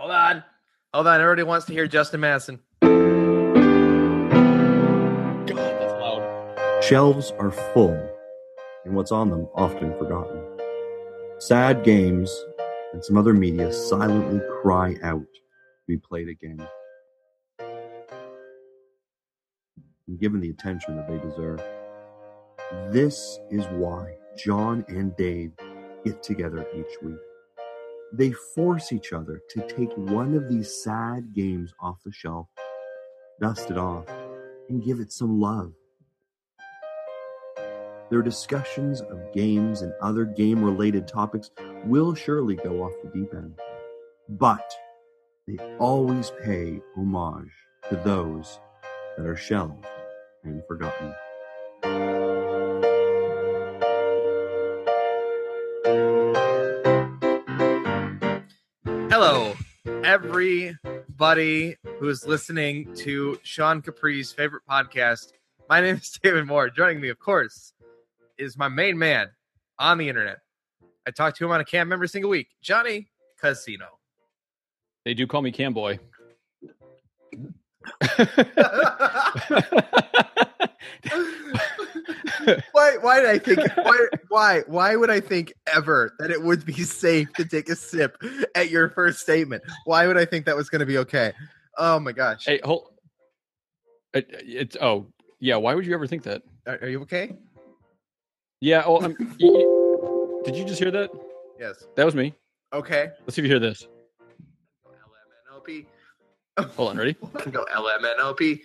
Hold on. Hold on. Everybody wants to hear Justin Madison. God, that's loud. Shelves are full, and what's on them often forgotten. Sad games and some other media silently cry out to be played again. And given the attention that they deserve. This is why John and Dave get together each week. They force each other to take one of these sad games off the shelf, dust it off, and give it some love. Their discussions of games and other game related topics will surely go off the deep end, but they always pay homage to those that are shelved and forgotten. Everybody who is listening to Sean Capri's favorite podcast. My name is David Moore. Joining me, of course, is my main man on the internet. I talk to him on a cam every single week, Johnny Casino. They do call me Camboy. why? Why did I think? Why? Why? Why would I think ever that it would be safe to take a sip at your first statement? Why would I think that was going to be okay? Oh my gosh! hey, hold. It, uh, it's oh yeah. Why would you ever think that? Are, are you okay? Yeah. Oh, I'm, did you just hear that? Yes. That was me. Okay. Let's see if you hear this. LMNOP. Hold on, ready? Go LMNOP.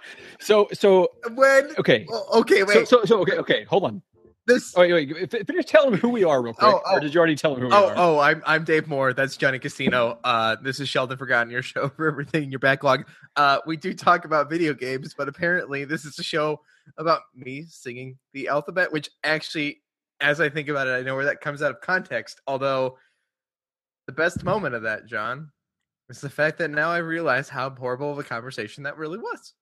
so so When? okay. Okay. Wait. so so okay okay. Hold on. this. Oh, wait wait. Finish telling them who we are real quick. Oh, oh. Or did you already tell them who we Oh, are? oh, I'm I'm Dave Moore. That's Johnny Casino. Uh, this is Shelved and Forgotten, your show for everything in your backlog. Uh, we do talk about video games, but apparently this is a show about me singing the alphabet, which actually, as I think about it, I know where that comes out of context. Although, the best moment of that, John, is the fact that now I realize how horrible of a conversation that really was.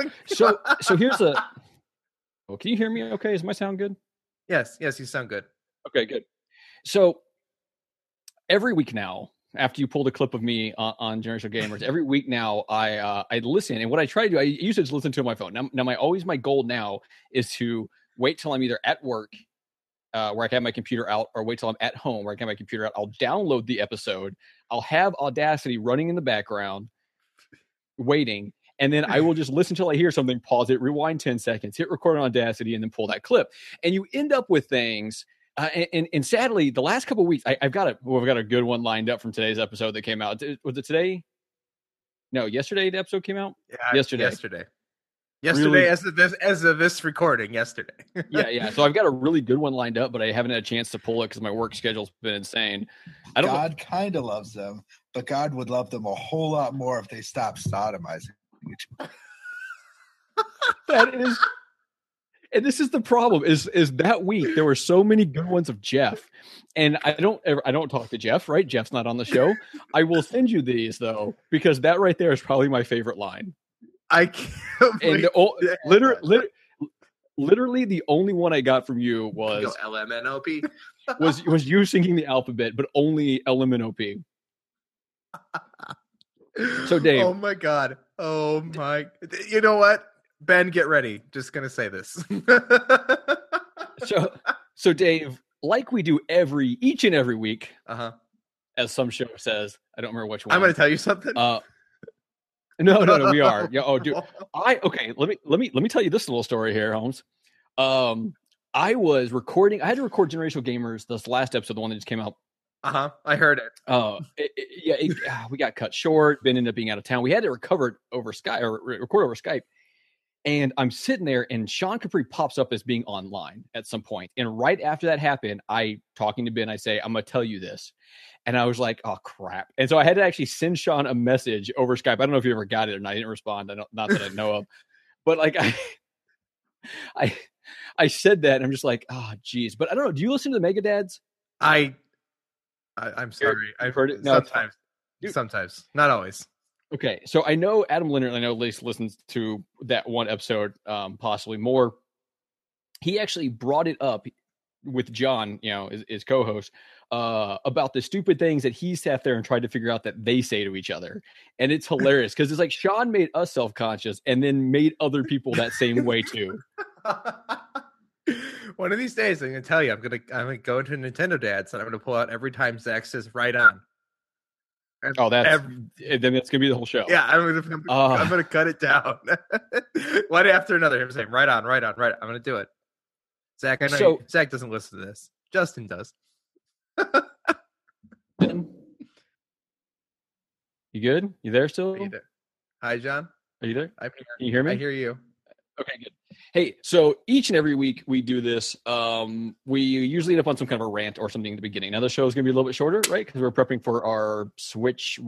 So so here's a. Oh, can you hear me? Okay, is my sound good? yes, yes, you sound good. Okay, good. So every week now, after you pulled a clip of me on, on Generation Gamers, every week now I uh, I listen, and what I try to do, I used to just listen to my phone. Now, now my always my goal now is to wait till I'm either at work. Uh, where I can have my computer out, or wait till I'm at home where I can have my computer out. I'll download the episode. I'll have Audacity running in the background, waiting, and then I will just listen till I hear something, pause it, rewind 10 seconds, hit record on Audacity, and then pull that clip. And you end up with things. Uh, and, and, and sadly, the last couple of weeks, I, I've got a well, I've got a good one lined up from today's episode that came out. Was it today? No, yesterday the episode came out. Yeah, Yesterday. yesterday, yesterday, Really- as of this as of this recording, yesterday. Yeah, yeah. So I've got a really good one lined up, but I haven't had a chance to pull it because my work schedule's been insane. I don't. God kind of loves them, but God would love them a whole lot more if they stopped sodomizing that is and this is the problem is is that week there were so many good ones of jeff and i don't ever i don't talk to jeff right jeff's not on the show i will send you these though because that right there is probably my favorite line I can't and the, o- that. liter- lit- literally the only one i got from you was LMNOP. was was you singing the alphabet but only lmnop So, Dave- Oh my god. Oh my. You know what? Ben, get ready. Just gonna say this. so so dave like we do every each and every week uh huh. as some show says i don't remember which one I'm gonna tell you something. Uh, no, no, no, we are. Yeah. Oh, dude. I okay. Let me let me let me tell you this little story here, Holmes. Um, I was recording. I had to record Generational Gamers. This last episode, the one that just came out. Uh huh. I heard it. Uh, it- it- yeah, it, ah, we got cut short. Ben ended up being out of town. We had to recover it over Skype or re- record over Skype. And I'm sitting there, and Sean Capri pops up as being online at some point. And right after that happened, I talking to Ben, I say, "I'm gonna tell you this," and I was like, "Oh crap!" And so I had to actually send Sean a message over Skype. I don't know if you ever got it or not. I didn't respond. I don't, not that I know of, but like I, I, I said that, and I'm just like, "Oh, geez." But I don't know. Do you listen to the Mega Dads? I. I I'm sorry. I've heard it? No, sometimes. Dude. Sometimes. Not always. Okay, so I know Adam Leonard. I know at least listens to that one episode, um, possibly more. He actually brought it up with John, you know, his, his co-host, uh, about the stupid things that he sat there and tried to figure out that they say to each other, and it's hilarious because it's like Sean made us self-conscious and then made other people that same way too. One of these days, I'm gonna tell you, I'm gonna I'm gonna go into Nintendo Dads and I'm gonna pull out every time Zach says "right on." And Oh, that's every- then that's gonna be the whole show. yeah. I'm gonna I'm, Ah. I'm gonna cut it down one after another. I'm saying "right on, right on, right." On. I'm gonna do it. Zach, I know So- you- Zach doesn't listen to this. Justin does. You good? You there still? Are you there? Hi, John. Are you there? I'm here. Can you hear me? I hear you. Okay, good. Hey, so each and every week we do this. Um, we usually end up on some kind of a rant or something in the beginning. Now the show is going to be a little bit shorter, right? Because we're prepping for our Switch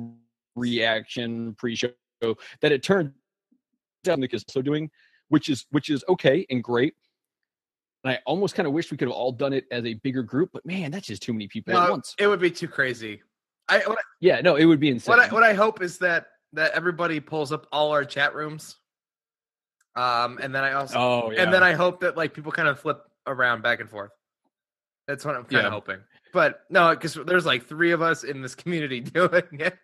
reaction pre-show that it turned out Nick is also doing, which is which is okay and great. And I almost kind of wish we could have all done it as a bigger group, but man, that's just too many people at once. it would be too crazy. I what, I- Yeah, no, it would be insane. what I what I hope is that that everybody pulls up all our chat rooms. Um, and then I also oh, yeah. and then I hope that like people kind of flip around back and forth. That's what I'm kind Yeah. of hoping. But no, because there's like three of us in this community doing it.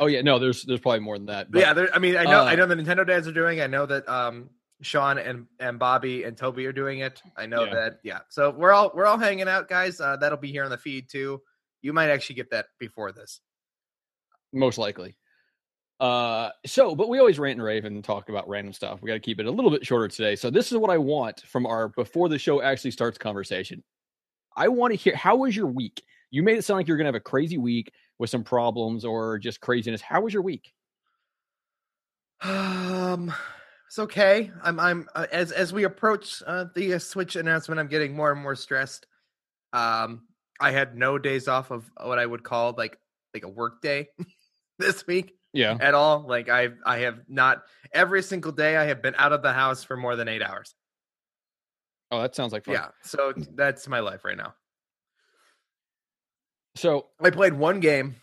oh yeah, no, there's there's probably more than that. But yeah, there, I mean, I know I uh, know the Nintendo dads are doing. I know that um Sean and and Bobby and Toby are doing it. I know Yeah. that. Yeah, so we're all we're all hanging out, guys. Uh, that'll be here on the feed too. You might actually get that before this. most likely. Uh, so, but we always rant and rave and talk about random stuff. We got to keep it a little bit shorter today. So, this is what I want from our before the show actually starts conversation. I want to hear how was your week? You made it sound like you're gonna have a crazy week with some problems or just craziness. How was your week? Um, it's okay. I'm I'm uh, as as we approach uh, the uh, Switch announcement, I'm getting more and more stressed. Um, I had no days off of what I would call like like a work day this week Yeah. at all. Like I I have not every single day I have been out of the house for more than eight hours. Oh, that sounds like fun. Yeah, so that's my life right now. So, I played one game,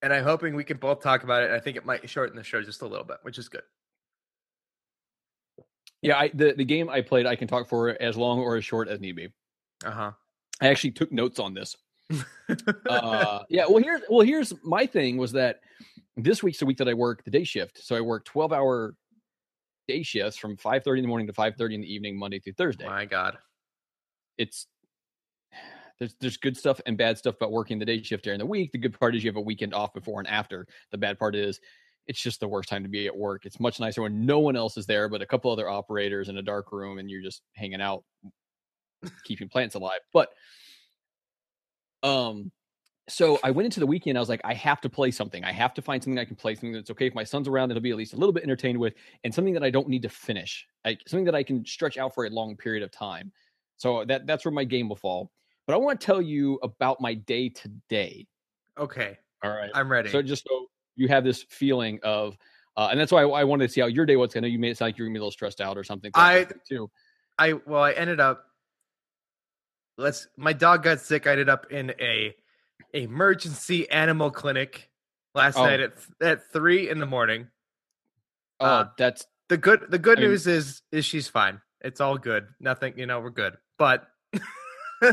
and I'm hoping we can both talk about it. I think it might shorten the show just a little bit, which is good. yeah, I, the the game I played, I can talk for as long or as short as need be. Uh huh. I actually took notes on this. uh yeah well here's well here's my thing was that this week's the week that i work the day shift so i work 12 hour day shifts from 5 30 in the morning to 5 30 in the evening monday through thursday. My God. it's there's there's good stuff and bad stuff about working the day shift during the week. The good part is you have a weekend off before and after. The bad part is it's just the worst time to be at work. It's much nicer when no one else is there but a couple other operators in a dark room and you're just hanging out keeping plants alive. But um so I went into the weekend. I was like, I have to play something. I have to find something I can play, something that's okay. If my son's around, it'll be at least a little bit entertained with, and something that I don't need to finish, like something that I can stretch out for a long period of time. So that that's where my game will fall. But I want to tell you about my day today. Okay, All right. I'm ready. So just so you have this feeling of, uh, and that's why I, I wanted to see how your day was. I know you made it sound like you were gonna be a little stressed out or something. I- too. I well, I ended up. Let's. My dog got sick. I ended up in a emergency animal clinic last Oh. night at at three in the morning. Oh, uh, that's The good the good I mean- news is is she's fine. It's all good. Nothing, you know, we're good. But uh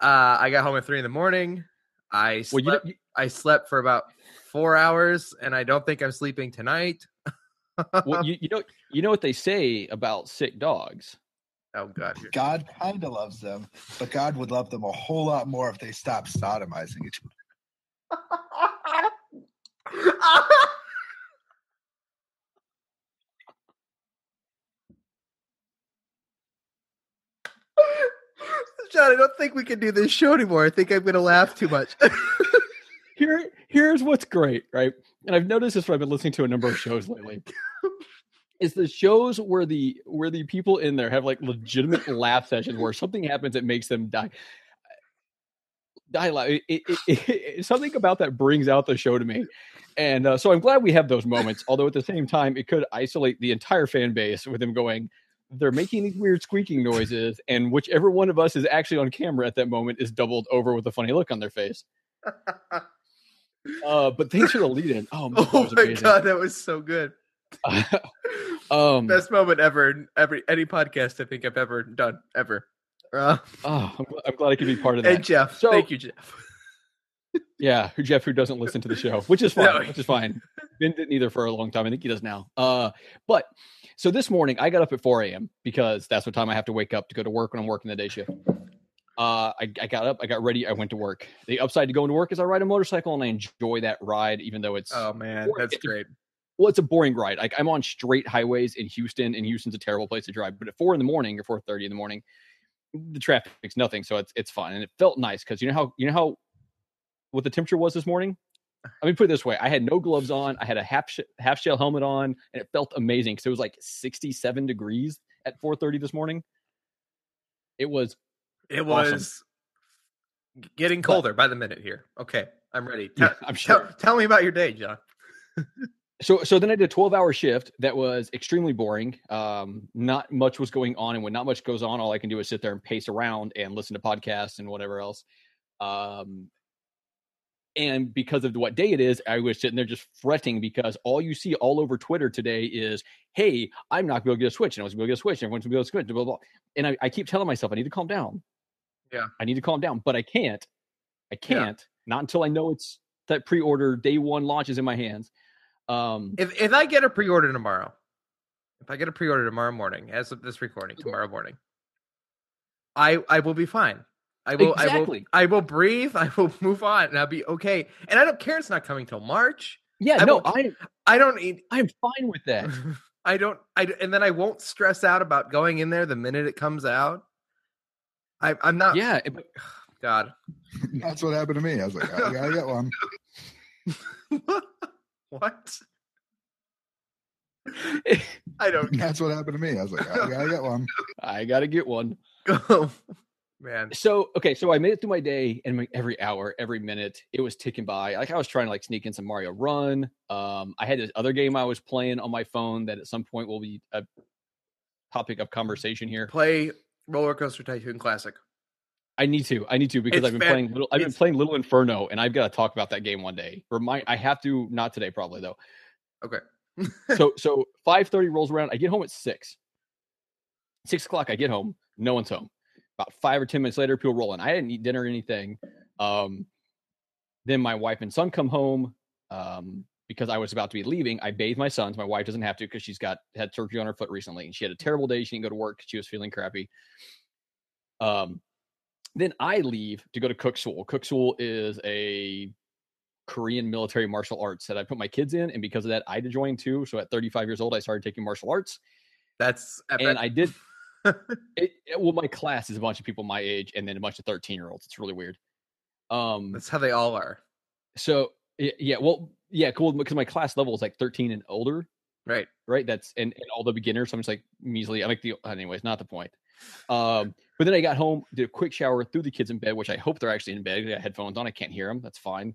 I got home at three in the morning. I well. You, slept, you I slept for about four hours, and I don't think I'm sleeping tonight. well, you, you know you know what they say about sick dogs. Oh god. God kind of loves them, but God would love them a whole lot more if they stopped sodomizing each other. John, I don't think we can do this show anymore. I think I'm going to laugh too much. Here, here's what's great, right? And I've noticed this when I've been listening to a number of shows lately. Is the shows where the where the people in there have like legitimate laugh sessions where something happens that makes them die. Die laugh. It, it, it, it- something about that brings out the show to me, and uh, so I'm glad we have those moments. Although at the same time, it could isolate the entire fan base with them going, they're making these weird squeaking noises, and whichever one of us is actually on camera at that moment is doubled over with a funny look on their face. Uh, but thanks for the lead in. Oh, man, oh my amazing. god, that was so good. um, Best moment ever in every any podcast I think I've ever done ever. Uh, Oh, I'm, I'm glad I could be part of that. and Jeff, So- thank you, Jeff. Yeah, who Jeff who doesn't listen to the show, which is fine, No. which is fine. Ben didn't either for a long time. I think he does now. Uh, but so this morning I got up at 4 a.m. because that's what time I have to wake up to go to work when I'm working the day shift. Uh, I, I got up, I got ready, I went to work. The upside to going to work is I ride a motorcycle and I enjoy that ride, even though it's Oh man, that's great. Well, it's a boring ride. Like I'm on straight highways in Houston, and Houston's a terrible place to drive. But at four in the morning or four thirty in the morning, the traffic's nothing, so it's it's fun, and it felt nice because you know how you know how what the temperature was this morning. Let me put it this way: I had no gloves on, I had a half sh- half shell helmet on, and it felt amazing because it was like sixty seven degrees at four thirty this morning. It was It Awesome. was getting colder by the minute here. Okay, I'm ready. yeah, Tell, I'm sure. tell, tell me about your day, John. So so then I did a 12 hour shift that was extremely boring. Um, not much was going on, and when not much goes on, all I can do is sit there and pace around and listen to podcasts and whatever else. Um, and because of what day it is, I was sitting there just fretting because all you see all over Twitter today is, "Hey, I'm not going to get a switch, and I was going to get a switch, and everyone's going to get a switch." Blah, blah, blah. And I, I keep telling myself I need to calm down. Yeah. I need to calm down, but I can't. I can't. Not until I know it's that pre-order day one launch is in my hands. Um, If if I get a pre-order tomorrow, if I get a pre-order tomorrow morning, as of this recording, tomorrow morning, I I will be fine. I will Exactly. I will I will breathe. I will move on, and I'll be okay. And I don't care. It's not coming till March. Yeah, I no, won't- I I don't need. I'm fine with that. I don't. I and then I won't stress out about going in there the minute it comes out. I, I'm not. yeah, but God. That's what happened to me. I was like, I gotta get one. What? I don't. That's what happened to me. I was like, I gotta get one. I gotta get one. go. Man. So okay, so I made it through my day, and my, every hour, every minute, it was ticking by. Like I was trying to like sneak in some Mario Run. Um, I had this other game I was playing on my phone that at some point will be a topic of conversation here. Play Roller Coaster Tycoon Classic. I need to, I need to because It's I've been playing little. I've been it's- playing Little Inferno, and I've got to talk about that game one day. Remind, I have to, not today, probably though. Okay. so so five thirty rolls around. I get home at six. Six o'clock, I get home. No one's home. About five or ten minutes later, people roll in. I didn't eat dinner or anything. Um, then my wife and son come home. Um, because I was about to be leaving, I bathed my sons. My wife doesn't have to because she's got had surgery on her foot recently, and she had a terrible day. She didn't go to work. She was feeling crappy. Um, then I leave to go to Kuk Sool. Kuk Sool is a Korean military martial arts that I put my kids in, and because of that, I had to join too. So at 35 years old, I started taking martial arts, That's epic. and I did. It, it- well, my class is a bunch of people my age, and then a bunch of 13 year olds. It's really weird. Um, That's how they all are. so yeah, well, yeah, cool. Because my class level is like 13 and older, Right. right? That's and, and all the beginners. So I'm just like measly. I'm like the anyways, not the point. Um, but then I got home, did a quick shower, threw the kids in bed, which I hope they're actually in bed. I got headphones on, I can't hear them. That's fine.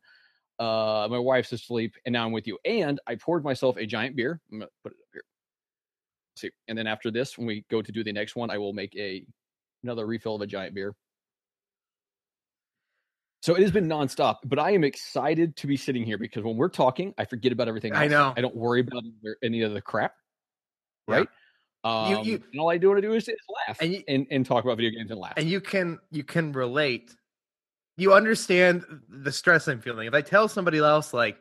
Uh, my wife's asleep, and now I'm with you. And I poured myself a giant beer. I'm gonna put it up here. See, and then after this, when we go to do the next one, I will make a another refill of a giant beer. So it has been nonstop, but I am excited to be sitting here because when we're talking, I forget about everything. I know. I don't worry about any of the crap. Yeah. Um, you- and all I do want to do is, is laugh And and, you- and, talk about video games and laugh. and you can you can relate. You understand the stress i'm feeling. If i tell somebody else like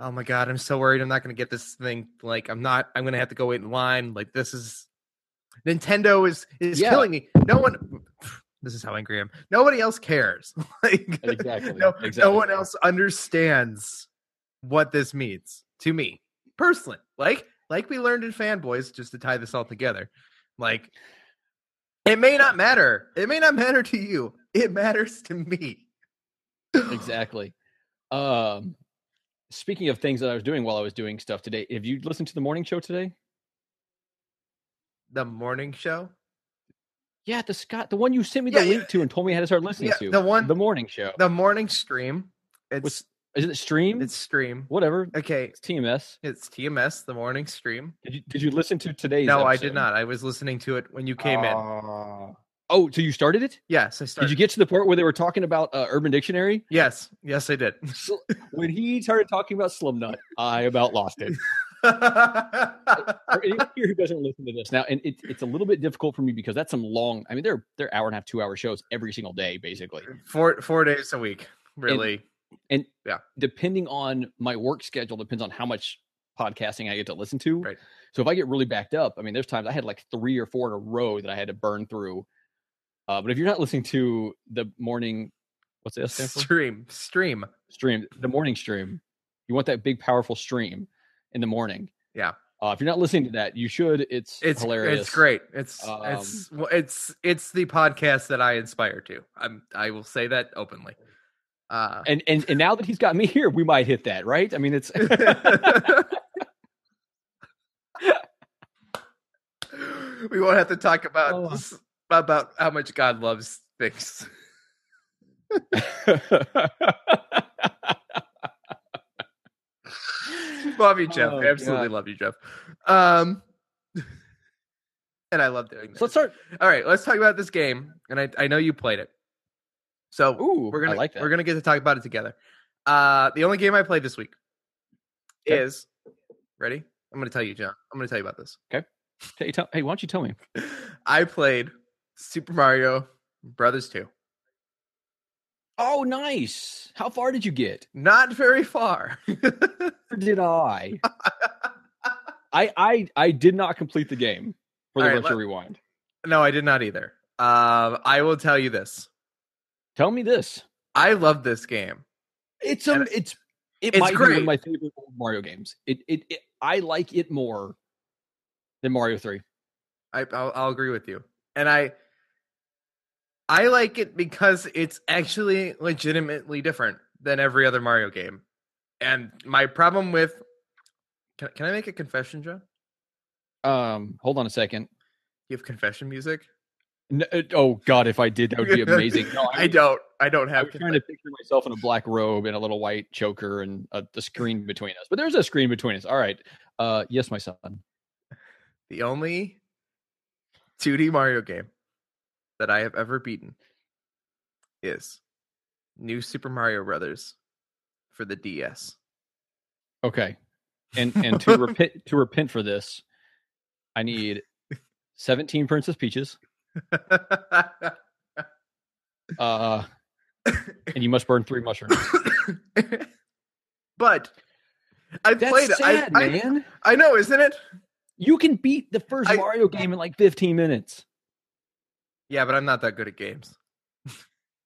oh my god i'm so worried i'm not going to get this thing like i'm not i'm going to have to go wait in line like this is nintendo is is Yeah. killing me. No one this is how angry i am. Nobody else cares. Like Exactly, no, no one else understands what this means to me personally. Like like we learned in fanboys just to tie this all together like it may not matter. It may not matter to you. It matters to me. exactly. Um, speaking of things that I was doing while I was doing stuff today, have you listened to the morning show today? The morning show. Yeah, the Scott, the one you sent me the Yeah, link yeah. to and told me I had to start listening Yeah, to. the one- the morning show. The morning stream. It's Is it stream? it's stream. Whatever. Okay, It's TMS. it's TMS. The morning stream. Did you did you listen to today's? no, I episode? did not. I was listening to it when you came in. Uh, Oh, so you started it? Yes, I started. Did you get to the part where they were talking about uh, Urban Dictionary? Yes, yes, I did. So, when he started talking about Slumnut, I about lost it. For anyone here who doesn't listen to this now, and it, it's a little bit difficult for me because that's some long. I mean, they're they're hour and a half, two hour shows every single day, basically. four four days a week, really. Depending on my work schedule, depends on how much podcasting I get to listen to. Right. So if I get really backed up, I mean, there's times I had like three or four in a row that I had to burn through. Uh, but if you're not listening to the morning, what's the S stand for? stream, stream. stream, the morning stream. You want that big, powerful stream in the morning. Yeah. Uh, if you're not listening to that, you should. It's It's hilarious. It's great. It's Um, it's it's it's the podcast that I inspire to. I'm I will say that openly. Uh, And and and now that he's got me here, we might hit that, right? I mean, it's we won't have to talk about Oh. about how much God loves things. love you, Jeff. Oh, Absolutely God. love you, Jeff. Um, and I love doing this. so let's start. All right, let's talk about this game. And I, I know you played it, so Ooh, we're gonna like we're gonna get to talk about it together. Uh, the only game I played this week Okay. is ready. I'm gonna tell you, John. I'm gonna tell you about this. Hey, tell, hey, why don't you tell me? I played Super Mario Brothers 2. Oh, nice. How far did you get? Not very far. Did I? I I I did not complete the game for the right, virtual let- rewind. no, I did not either. Um, I will tell you this. Tell me this. I love this game. It's a And it's it it's might be one of my favorite Mario games. It, it it I like it more than Mario Three. I I'll, I'll agree with you. And I I like it because it's actually legitimately different than every other Mario game. And my problem with can, can I make a confession, Joe? Um, hold on a second. You have confession music? N- uh, oh God, if I did, that would be amazing. No, I was- don't. I don't have. I was trying to picture myself in a black robe and a little white choker and a, the screen between us. But there's a screen between us. All right. Uh, yes, my son. The only 2D Mario game that I have ever beaten is New Super Mario Brothers for the DS. Okay. And and to repent to repent for this, I need 17 Princess Peaches. Uh, and you must burn three mushrooms. but I That's played it. sad, I, I, man. I know, isn't it? You can beat the first I- Mario game in like 15 minutes. Yeah, but I'm not that good at games.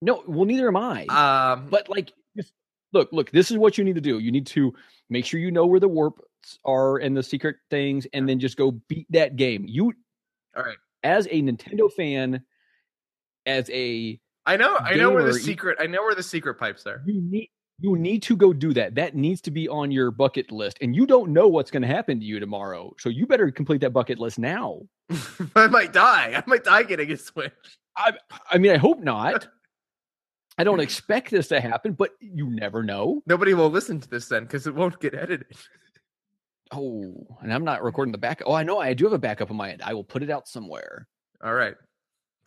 No, well, neither am I. Um, but like, just look, look. This is what you need to do. You need to make sure you know where the warps are and the secret things, and then just go beat that game. You, all right. As a Nintendo fan, as a I know. I know where the secret. I know where the secret pipes are. you need you need to go do that. That needs to be on your bucket list, and you don't know what's going to happen to you tomorrow, so you better complete that bucket list now. I might die. I might die getting a Switch. I mean, I hope not. I don't expect this to happen, but you never know. Nobody will listen to this then because it won't get edited. Oh, and I'm not recording the backup. Oh, I know I do have a backup on my end. I will put it out somewhere. All right.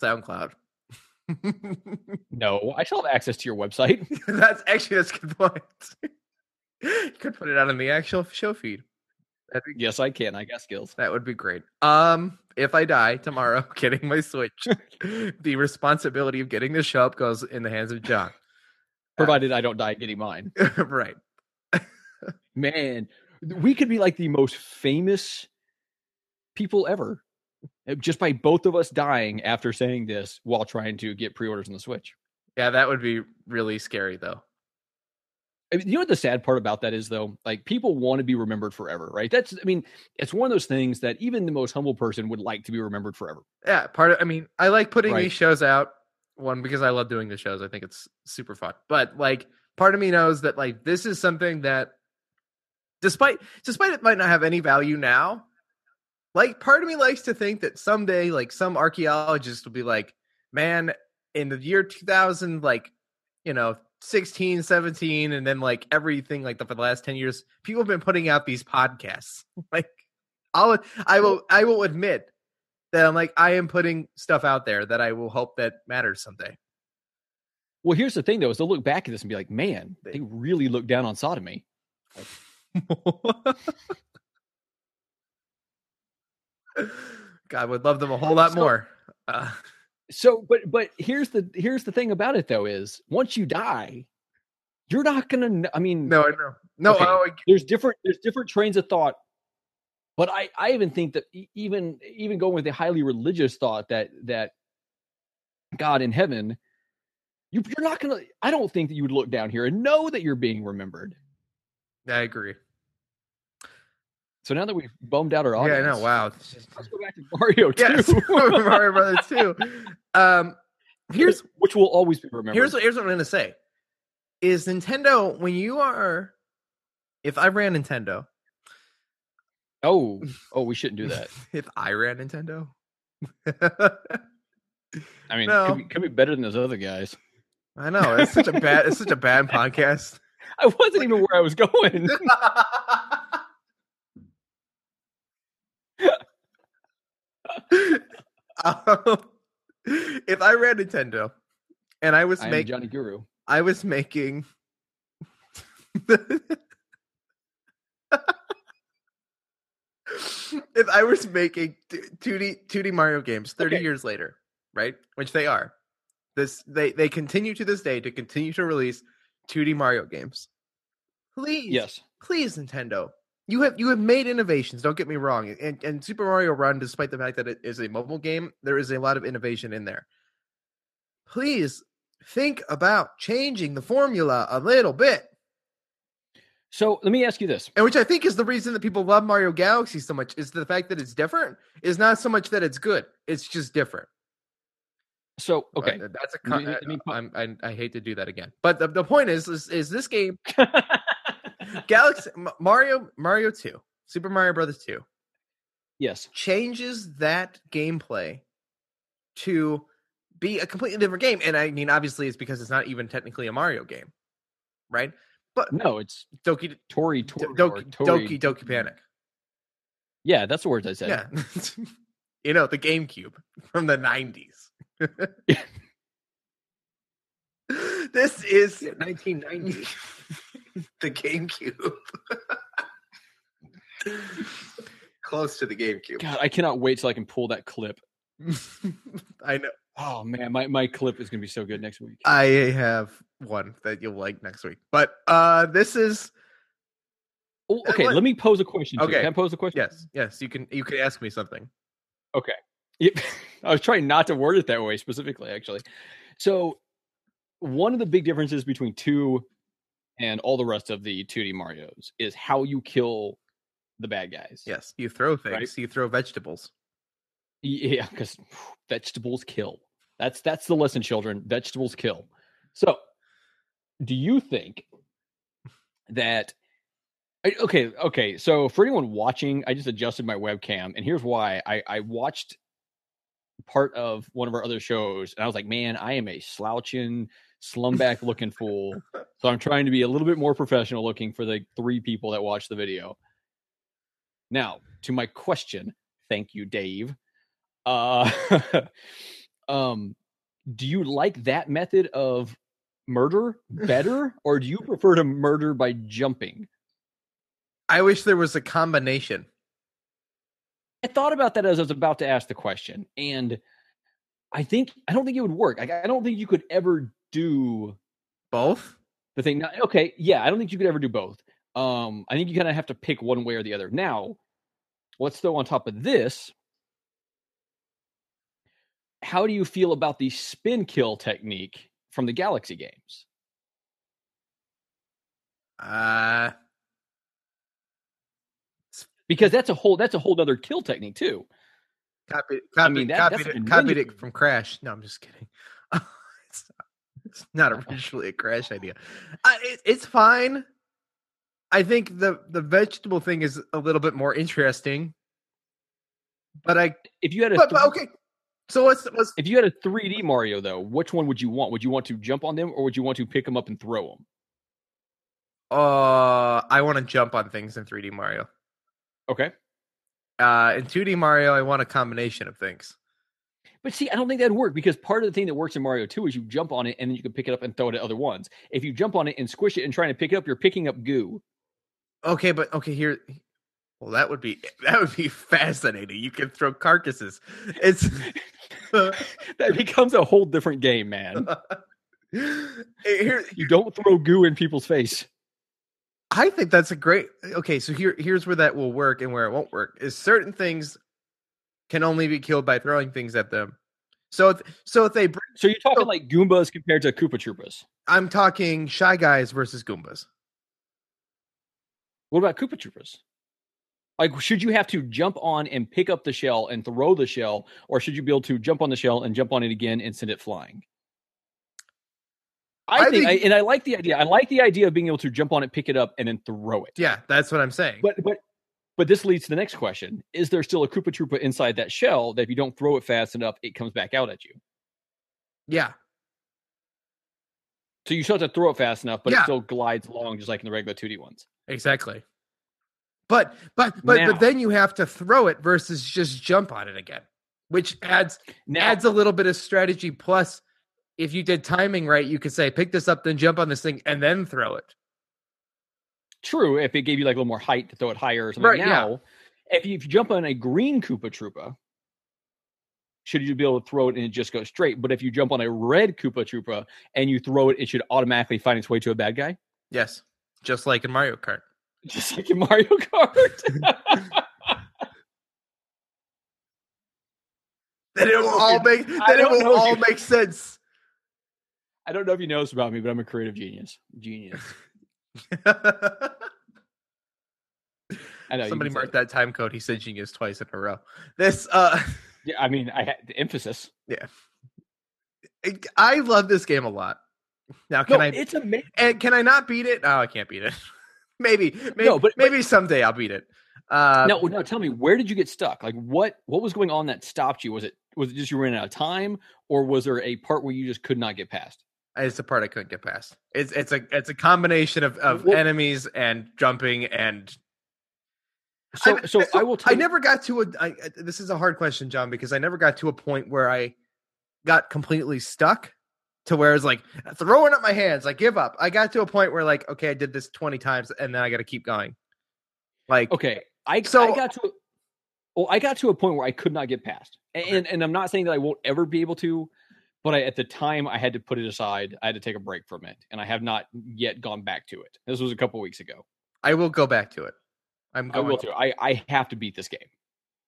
SoundCloud. No, I still have access to your website. that's actually that's a good point. you could put it out in the actual show feed. Yes, I can. I got skills. that would be great. Um, if I die tomorrow getting my Switch, the responsibility of getting the show up goes in the hands of John. Provided I don't die getting mine. right. Man, we could be like the most famous people ever. uh, Just by both of us dying after saying this while trying to get pre-orders on the Switch. Yeah, that would be really scary though. I mean, you know what the sad part about that is though? Like people want to be remembered forever, right? That's I mean, it's one of those things that even the most humble person would like to be remembered forever. Yeah, part of I mean, I like putting Right. these shows out. One because I love doing the shows. I think it's super fun. But like part of me knows that like this is something that despite despite it might not have any value now, like part of me likes to think that someday like some archaeologist will be like, man, in the year 2000 like, you know, 16, 17 and then like everything like the, for the last 10 years, people have been putting out these podcasts. like I'll I will I will admit that I'm like I am putting stuff out there that I will hope that matters someday. Well, here's the thing though, is they'll look back at this and be like, man, they really look down on sodomy. God would love them a whole lot So- more. Uh, So, but but here's the here's the thing about it though is once you die, you're not gonna. I mean, no, I know. No, Okay. I- there's different there's different trains of thought but i i even think that even even going with the highly religious thought that that god in heaven you, you're not gonna i don't think that you would look down here and know that you're being remembered I agree. So now that we've bummed out our Yeah, audience I know. Wow. let's go back to mario 2 Yes, Mario Brothers too. Um, here's which will always be remembered here's what here's what I'm gonna say. Is Nintendo when you are, if I ran Nintendo, oh oh we shouldn't do that if I ran Nintendo, i mean No. could, be, could be better than those other guys I know it's such a bad it's such a bad podcast. i wasn't even where i was going um, if I ran Nintendo and I was i making johnny guru I was making if I was making two D two D Mario games thirty Okay. years later, right? Which they are. This they they continue to this day to continue to release two D Mario games. Please, yes please, Nintendo. You have you have made innovations. Don't get me wrong. And and Super Mario Run, despite the fact that it is a mobile game, there is a lot of innovation in there. Please think about changing the formula a little bit. so let me ask you this And which I think is the reason that people love Mario Galaxy so much is the fact that it's different. Is not so much that it's good. It's just different. so okay Uh, that's a. Con- me pu- I'm, I, I hate to do that again, but the, the point is, is, is this game Galaxy Mario Mario Two Super Mario Brothers Two yes changes that gameplay to be a completely different game. And I mean, obviously, it's because it's not even technically a Mario game, right? But no it's Doki Tori, Tori, Doki Tori. Doki Doki Panic, Yeah, that's the words I said. yeah, you know the GameCube from the '90s. this is 1990. the GameCube. Close to the GameCube. God, I cannot wait till I can pull that clip. I know. Oh man, my, my clip is gonna be so good next week. I have one that you'll like next week. But uh this is Oh, okay, what- let me pose a question. Okay. Can I pose a question? yes, yes, you can you can ask me something. Okay. I was trying not to word it that way specifically, actually. So, one of the big differences between two and all the rest of the 2D Mario's is how you kill the bad guys. Yes, you throw things, Right. you throw vegetables. Yeah, because vegetables kill. That's that's the lesson, children. Vegetables kill. So, do you think that? Eh, okay, okay. So for anyone watching, I just adjusted my webcam, and here's why. I I watched part of one of our other shows, and I was like, man, I am a slouching, slumback looking fool. So I'm trying to be a little bit more professional looking for the three people that watch the video. Now, to my question, thank you, Dave. Uh, um, do you like that method of murder better, or do you prefer to murder by jumping? I wish there was a combination. I thought about that as I was about to ask the question, and I think I don't think it would work. Like, I don't think you could ever do Both? the thing. Okay, yeah, I don't think you could ever do both. Um, I think you kind of have to pick one way or the other. Now, let's throw on top of this. How do you feel about the spin kill technique from the Galaxy games? Uh Because that's a whole that's a whole other kill technique too. copied copied, mean, that- copied, it, copied it from Crash. No, I'm just kidding. it's, not, originally a Crash idea. Uh, it, it's fine. I think the the vegetable thing is a little bit more interesting. But I If you had a but, but okay. So what's what's if you had a 3D Mario though, which one would you want? Would you want to jump on them or would you want to pick them up and throw them? uh I want to jump on things in 3D Mario. Okay. Uh in 2D Mario I want a combination of things. But see, I don't think that'd work because part of the thing that works in Mario 2 is you jump on it and then you can pick it up and throw it at other ones. If you jump on it and squish it and trying to pick it up, you're picking up goo. Okay, but okay, here Well, that would be that would be fascinating. You can throw carcasses. It's that becomes a whole different game, man. here. You don't throw goo in people's face. I think that's a great. Okay, so here here's where that will work and where it won't work. Is certain things can only be killed by throwing things at them. So if, so if they, br- So you're talking So- like Goombas compared to Koopa Troopas. I'm talking shy guys versus Goombas. What about Koopa Troopas? Like, should you have to jump on and pick up the shell and throw the shell, or should you be able to jump on the shell and jump on it again and send it flying? I, I think, think- I, and I like the idea. I like the idea of being able to jump on it, pick it up, and then throw it. Yeah, that's what I'm saying. But but but this leads to the next question: Is there still a Koopa Troopa inside that shell that if you don't throw it fast enough, it comes back out at you? yeah, So you still have to throw it fast enough, but it still glides along just like in the regular 2D ones. exactly. But but but Now- but then you have to throw it versus just jump on it again, which adds Now, adds a little bit of strategy. Plus, if you did timing right, you could say pick this up, then jump on this thing, and then throw it. True, if it gave you like a little more height to throw it higher or something. Right, yeah. now, if, you, if you jump on a green Koopa Troopa, should you be able to throw it and it just goes straight? But if you jump on a red Koopa Troopa and you throw it, it should automatically find its way to a bad guy, Yes, just like in Mario Kart. just like in Mario Kart. Then it will all make. Then it will all you- make sense. I don't know if you know this about me, but I'm a creative genius. Genius. I know. Somebody marked that time code. He said genius twice in a row. This uh Yeah, I mean, I had the emphasis. Yeah, I love this game a lot. Now can no, I it's amazing. and can I not beat it? No, I can't beat it. maybe maybe No, but- maybe someday I'll beat it. Uh no, no. Tell me, where did you get stuck? Like, what what was going on that stopped you? Was it was it just you ran out of time, or was there a part where you just could not get past? It's the part I couldn't get past. It's it's a it's a combination of, of Well- enemies and jumping and So, I- so I will. Tell I never got to a. I, I- this is a hard question, John, because I never got to a point where I got completely stuck to where it's like throwing up my hands, like give up. I got to a point where like, okay, I did this twenty times, and then I got to keep going. Like, Okay, I So- I got to. Well, I got to a point where I could not get past, and and, and I'm not saying that I won't ever be able to, but I, at the time I had to put it aside. I had to take a break from it, and I have not yet gone back to it. This was a couple weeks ago. I will go back to it. I'm I going. will too. I I have to beat this game.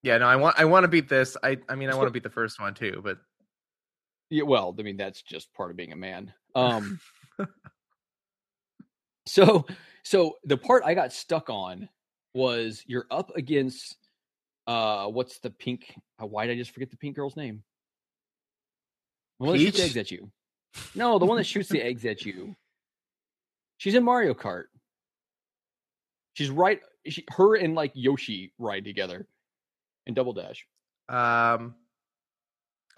Yeah, no, I want. I want to beat this. I. I mean, I want to beat the first one too, but Yeah, well, I mean that's just part of being a man. Um So so the part I got stuck on was you're up against uh what's the pink uh, why did I just forget the pink girl's name? The one that shoots eggs at you. No, the one that shoots the eggs at you. She's in Mario Kart. She's right she, her and like Yoshi ride together in Double Dash. um.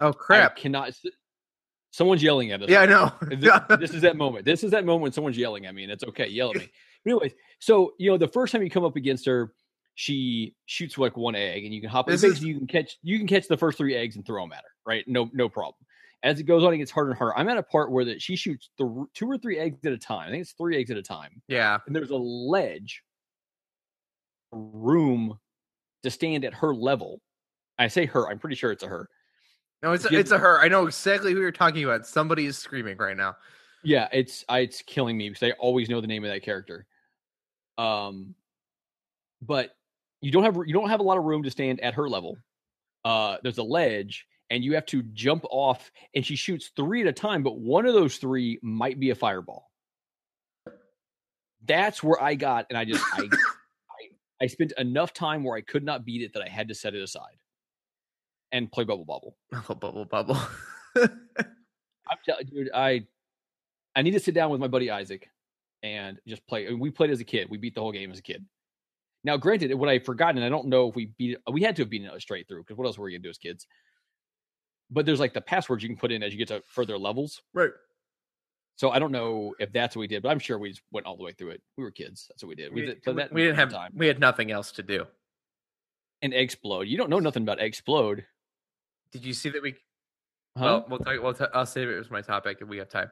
Oh I crap! cannot someone's yelling at us. Yeah, I right know. this, this is that moment. This is that moment when someone's yelling at me, and it's okay. Yell at me. But anyways, so you know, the first time you come up against her, she shoots like one egg, and you can hop. This is- you can catch you can catch the first three eggs and throw them at her. Right? No, no problem. As it goes on, it gets harder and harder. I'm at a part where that she shoots the two or three eggs at a time. I think it's three eggs at a time, yeah. and there's a ledge, room to stand at her level. I say her. I'm pretty sure it's a her. No, it's a, it's a her. I know exactly who you're talking about. Somebody is screaming right now. Yeah, it's I, it's killing me because I always know the name of that character. Um, but you don't have you don't have a lot of room to stand at her level. Uh, there's a ledge, and you have to jump off, and she shoots three at a time, but one of those three might be a fireball. That's where I got, and I just I, I I spent enough time where I could not beat it that I had to set it aside and play Bubble bubble Bubble, bubble, bubble. I'm telling dude, I I need to sit down with my buddy Isaac and just play. and We played as a kid. We beat the whole game as a kid. Now, granted, what I forgot, and I don't know if we beat it. We had to have beaten it straight through because what else were we gonna do as kids? But there's like the passwords you can put in as you get to further levels. right. So I don't know if that's what we did, but I'm sure we just went all the way through it. We were kids. That's what we did. We, We, did, that we didn't have time. we had nothing else to do. And explode. You don't know nothing about explode. Did you see that we? Huh? Well, we'll talk. We'll t- I'll save it as my topic if we have time.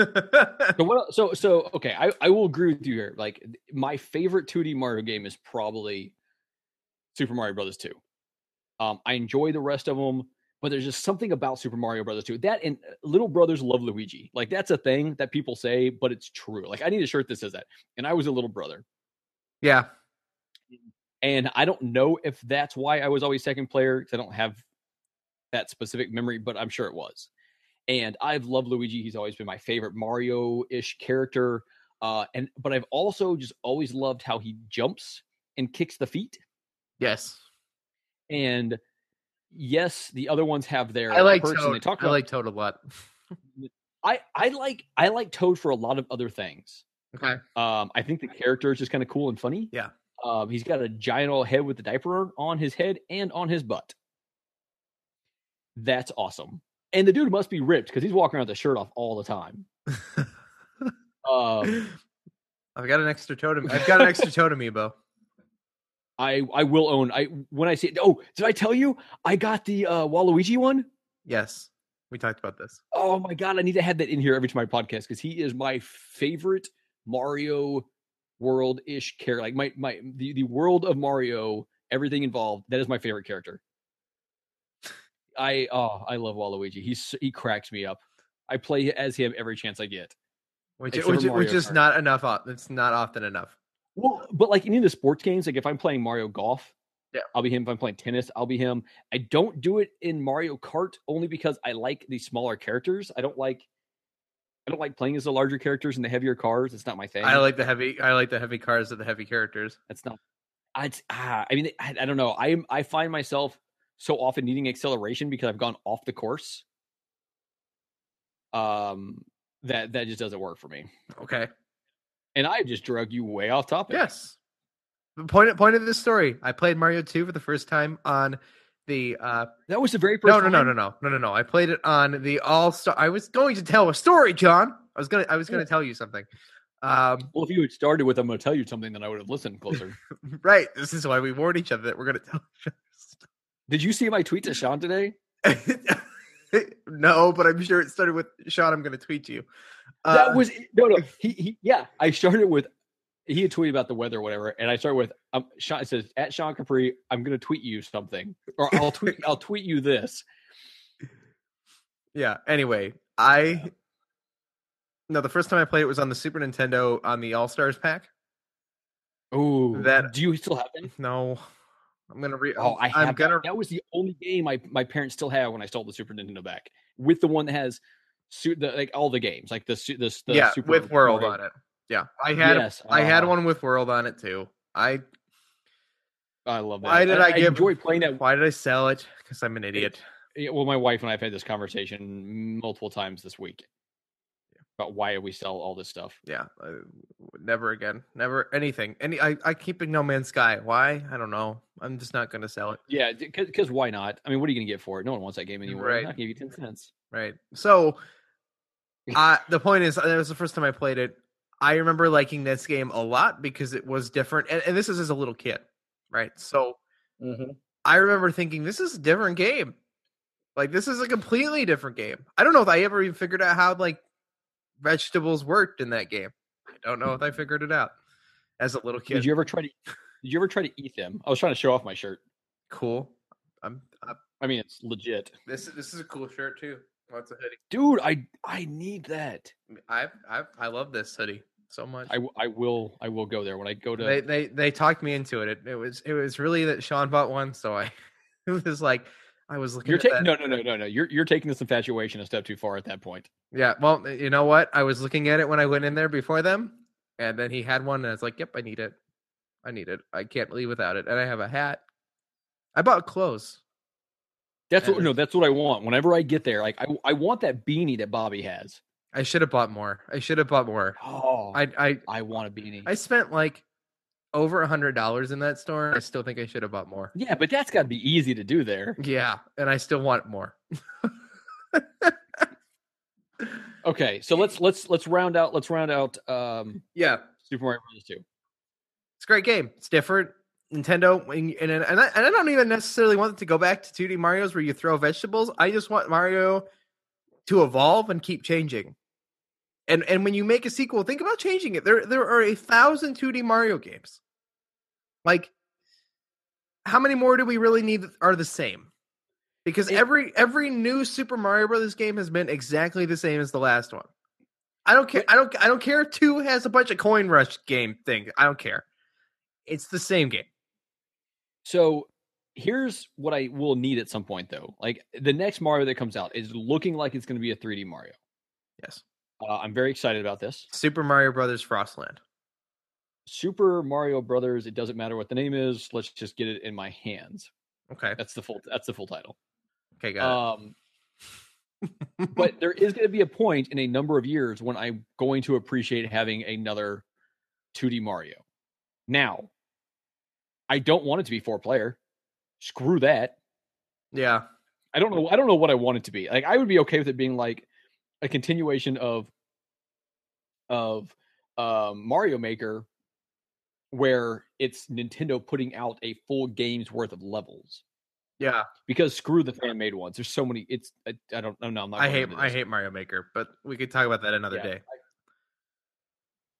So what? So so okay, I I will agree with you here. Like my favorite 2D Mario game is probably Super Mario Brothers 2. Um, I enjoy the rest of them, but there's just something about Super Mario Brothers 2. That and uh, little brothers love Luigi. Like that's a thing that people say, but it's true. Like I need a shirt that says that. And I was a little brother. Yeah. And I don't know if that's why I was always second player because I don't have that specific memory, but I'm sure it was. And I've loved Luigi. He's always been my favorite Mario-ish character. Uh, and but I've also just always loved how he jumps and kicks the feet. Yes. And yes, the other ones have their I like perks, and Toad. they talk I like Toad a lot. I I like I like Toad for a lot of other things. Okay. Um, I think the character is just kind of cool and funny. Yeah. Um, he's got a giant old head with the diaper on his head and on his butt. That's awesome. And the dude must be ripped because he's walking around with the shirt off all the time. Um, I've got an extra totem. I've got an extra totem amiibo. I I will own. I when I see it. Oh, did I tell you I got the uh, Waluigi one? Yes. We talked about this. Oh my god, I need to have that in here every time my podcast because he is my favorite Mario world ish character. Like my my the, the world of Mario, everything involved. That is my favorite character. I oh I love Waluigi. He's he cracks me up. I play as him every chance I get. Which, which, which is Kart. not enough. It's not often enough. Well, but like any of the sports games, like if I'm playing Mario Golf, Yeah. I'll be him. If I'm playing tennis, I'll be him. I don't do it in Mario Kart only because I like the smaller characters. I don't like I don't like playing as the larger characters and the heavier cars. It's not my thing. I like the heavy. I like the heavy cars of the heavy characters. That's not. I ah, I mean, I, I don't know. I. I find myself so often needing acceleration because I've gone off the course. Um, that that just doesn't work for me. Okay. And I just drug you way off topic. Yes. The point point of this story. I played Mario 2 for the first time on the uh that was the very first. no no no no no no no no. I played it on the All Star. I was going to tell a story, John. I was gonna I was gonna tell you something. Um Well, if you had started with, I'm going to tell you something, then I would have listened closer. right. This is why we warned each other that we're gonna tell each other. Did you see my tweet to Sean today? no, but I'm sure it started with Sean. I'm gonna tweet to you. Uh, that was no, no. He, he, yeah. I started with. He had tweeted about the weather or whatever, and I started with um, Sean. It says at Sean Capri, I'm going to tweet you something, or I'll tweet. I'll tweet you this. Yeah. Anyway, I no. The first time I played it was on the Super Nintendo on the All Stars pack. Oh, That- do you still have them? No, I'm gonna read. Oh, I have. I'm gonna. that. that was the only game my my parents still have when I stole the Super Nintendo back with the one that has su- the, like all the games, like the su- the, the yeah, Super with World Mario- on it. Yeah, I had. Yes, I had uh, one with World on it too. I. I love that. Why did I, give? enjoy playing that? Why did I sell it? Because I'm an idiot. Yeah, well, my wife and I have had this conversation multiple times this week about why we sell all this stuff. Yeah, uh, never again. Never anything. Any. I. I keep in No Man's Sky. Why? I don't know. I'm just not gonna sell it. Yeah, because why not? I mean, what are you going to get for it? No one wants that game anymore. Right. I'll give you ten cents. Right. So, uh, the point is, that was the first time I played it. I remember liking this game a lot because it was different, and, and this is as a little kid, right? So I remember thinking, this is a different game. Like this is a completely different game. I don't know if I ever even figured out how like vegetables worked in that game. I don't know if I figured it out as a little kid. Did you ever try to? Did you ever try to eat them? I was trying to show off my shirt. Cool. I'm, i I mean, it's legit, this this is a cool shirt too. Oh, What's a hoodie? dude. I I need that. I I I love this hoodie so much. I, w- I will I will go there when I go to. they they they talked me into it. it. It was it was really that Sean bought one, so I it was like I was looking you're at taking that. no no no no no. You're you're taking this infatuation a step too far at that point. Yeah, well, you know what? I was looking at it when I went in there before them, and then he had one, and I was like, "Yep, I need it. I need it. I can't leave without it." And I have a hat. I bought clothes. That's what no. That's what I want. Whenever I get there, like I I want that beanie that Bobby has. I should have bought more. I should have bought more. Oh, I I I want a beanie. I spent like over a hundred dollars in that store. I still think I should have bought more. yeah, but that's got to be easy to do there. Yeah, and I still want more. Okay, so let's let's let's round out let's round out um Yeah, Super Mario Bros. 2. it's a great game. It's different. Nintendo and and and I, and I don't even necessarily want it to go back to 2D Mario's where you throw vegetables. I just want Mario to evolve and keep changing. And and when you make a sequel, think about changing it. There there are a thousand 2D Mario games. Like how many more do we really need that are the same? Because It- every every new Super Mario Brothers game has been exactly the same as the last one. I don't care. I don't. I don't care if two has a bunch of coin rush game thing. I don't care. It's the same game. So here's what I will need at some point though. Like the next Mario that comes out is looking like it's going to be a 3D Mario. Yes. Uh, I'm very excited about this. Super Mario Brothers Frostland. Super Mario Brothers. It doesn't matter what the name is. Let's just get it in my hands. Okay. That's the full. That's the full title. Okay. Got Um, it. but there is going to be a point in a number of years when I'm going to appreciate having another 2D Mario. Now, I don't want it to be four player. Screw that. yeah. I don't know. I don't know what I want it to be. Like I would be okay with it being like a continuation of of um, Mario Maker, where it's Nintendo putting out a full game's worth of levels. Yeah. Because screw the fan made ones. There's so many. It's I, I don't know. I'm not. I hate. I hate Mario Maker, but we could talk about that another Yeah. day. I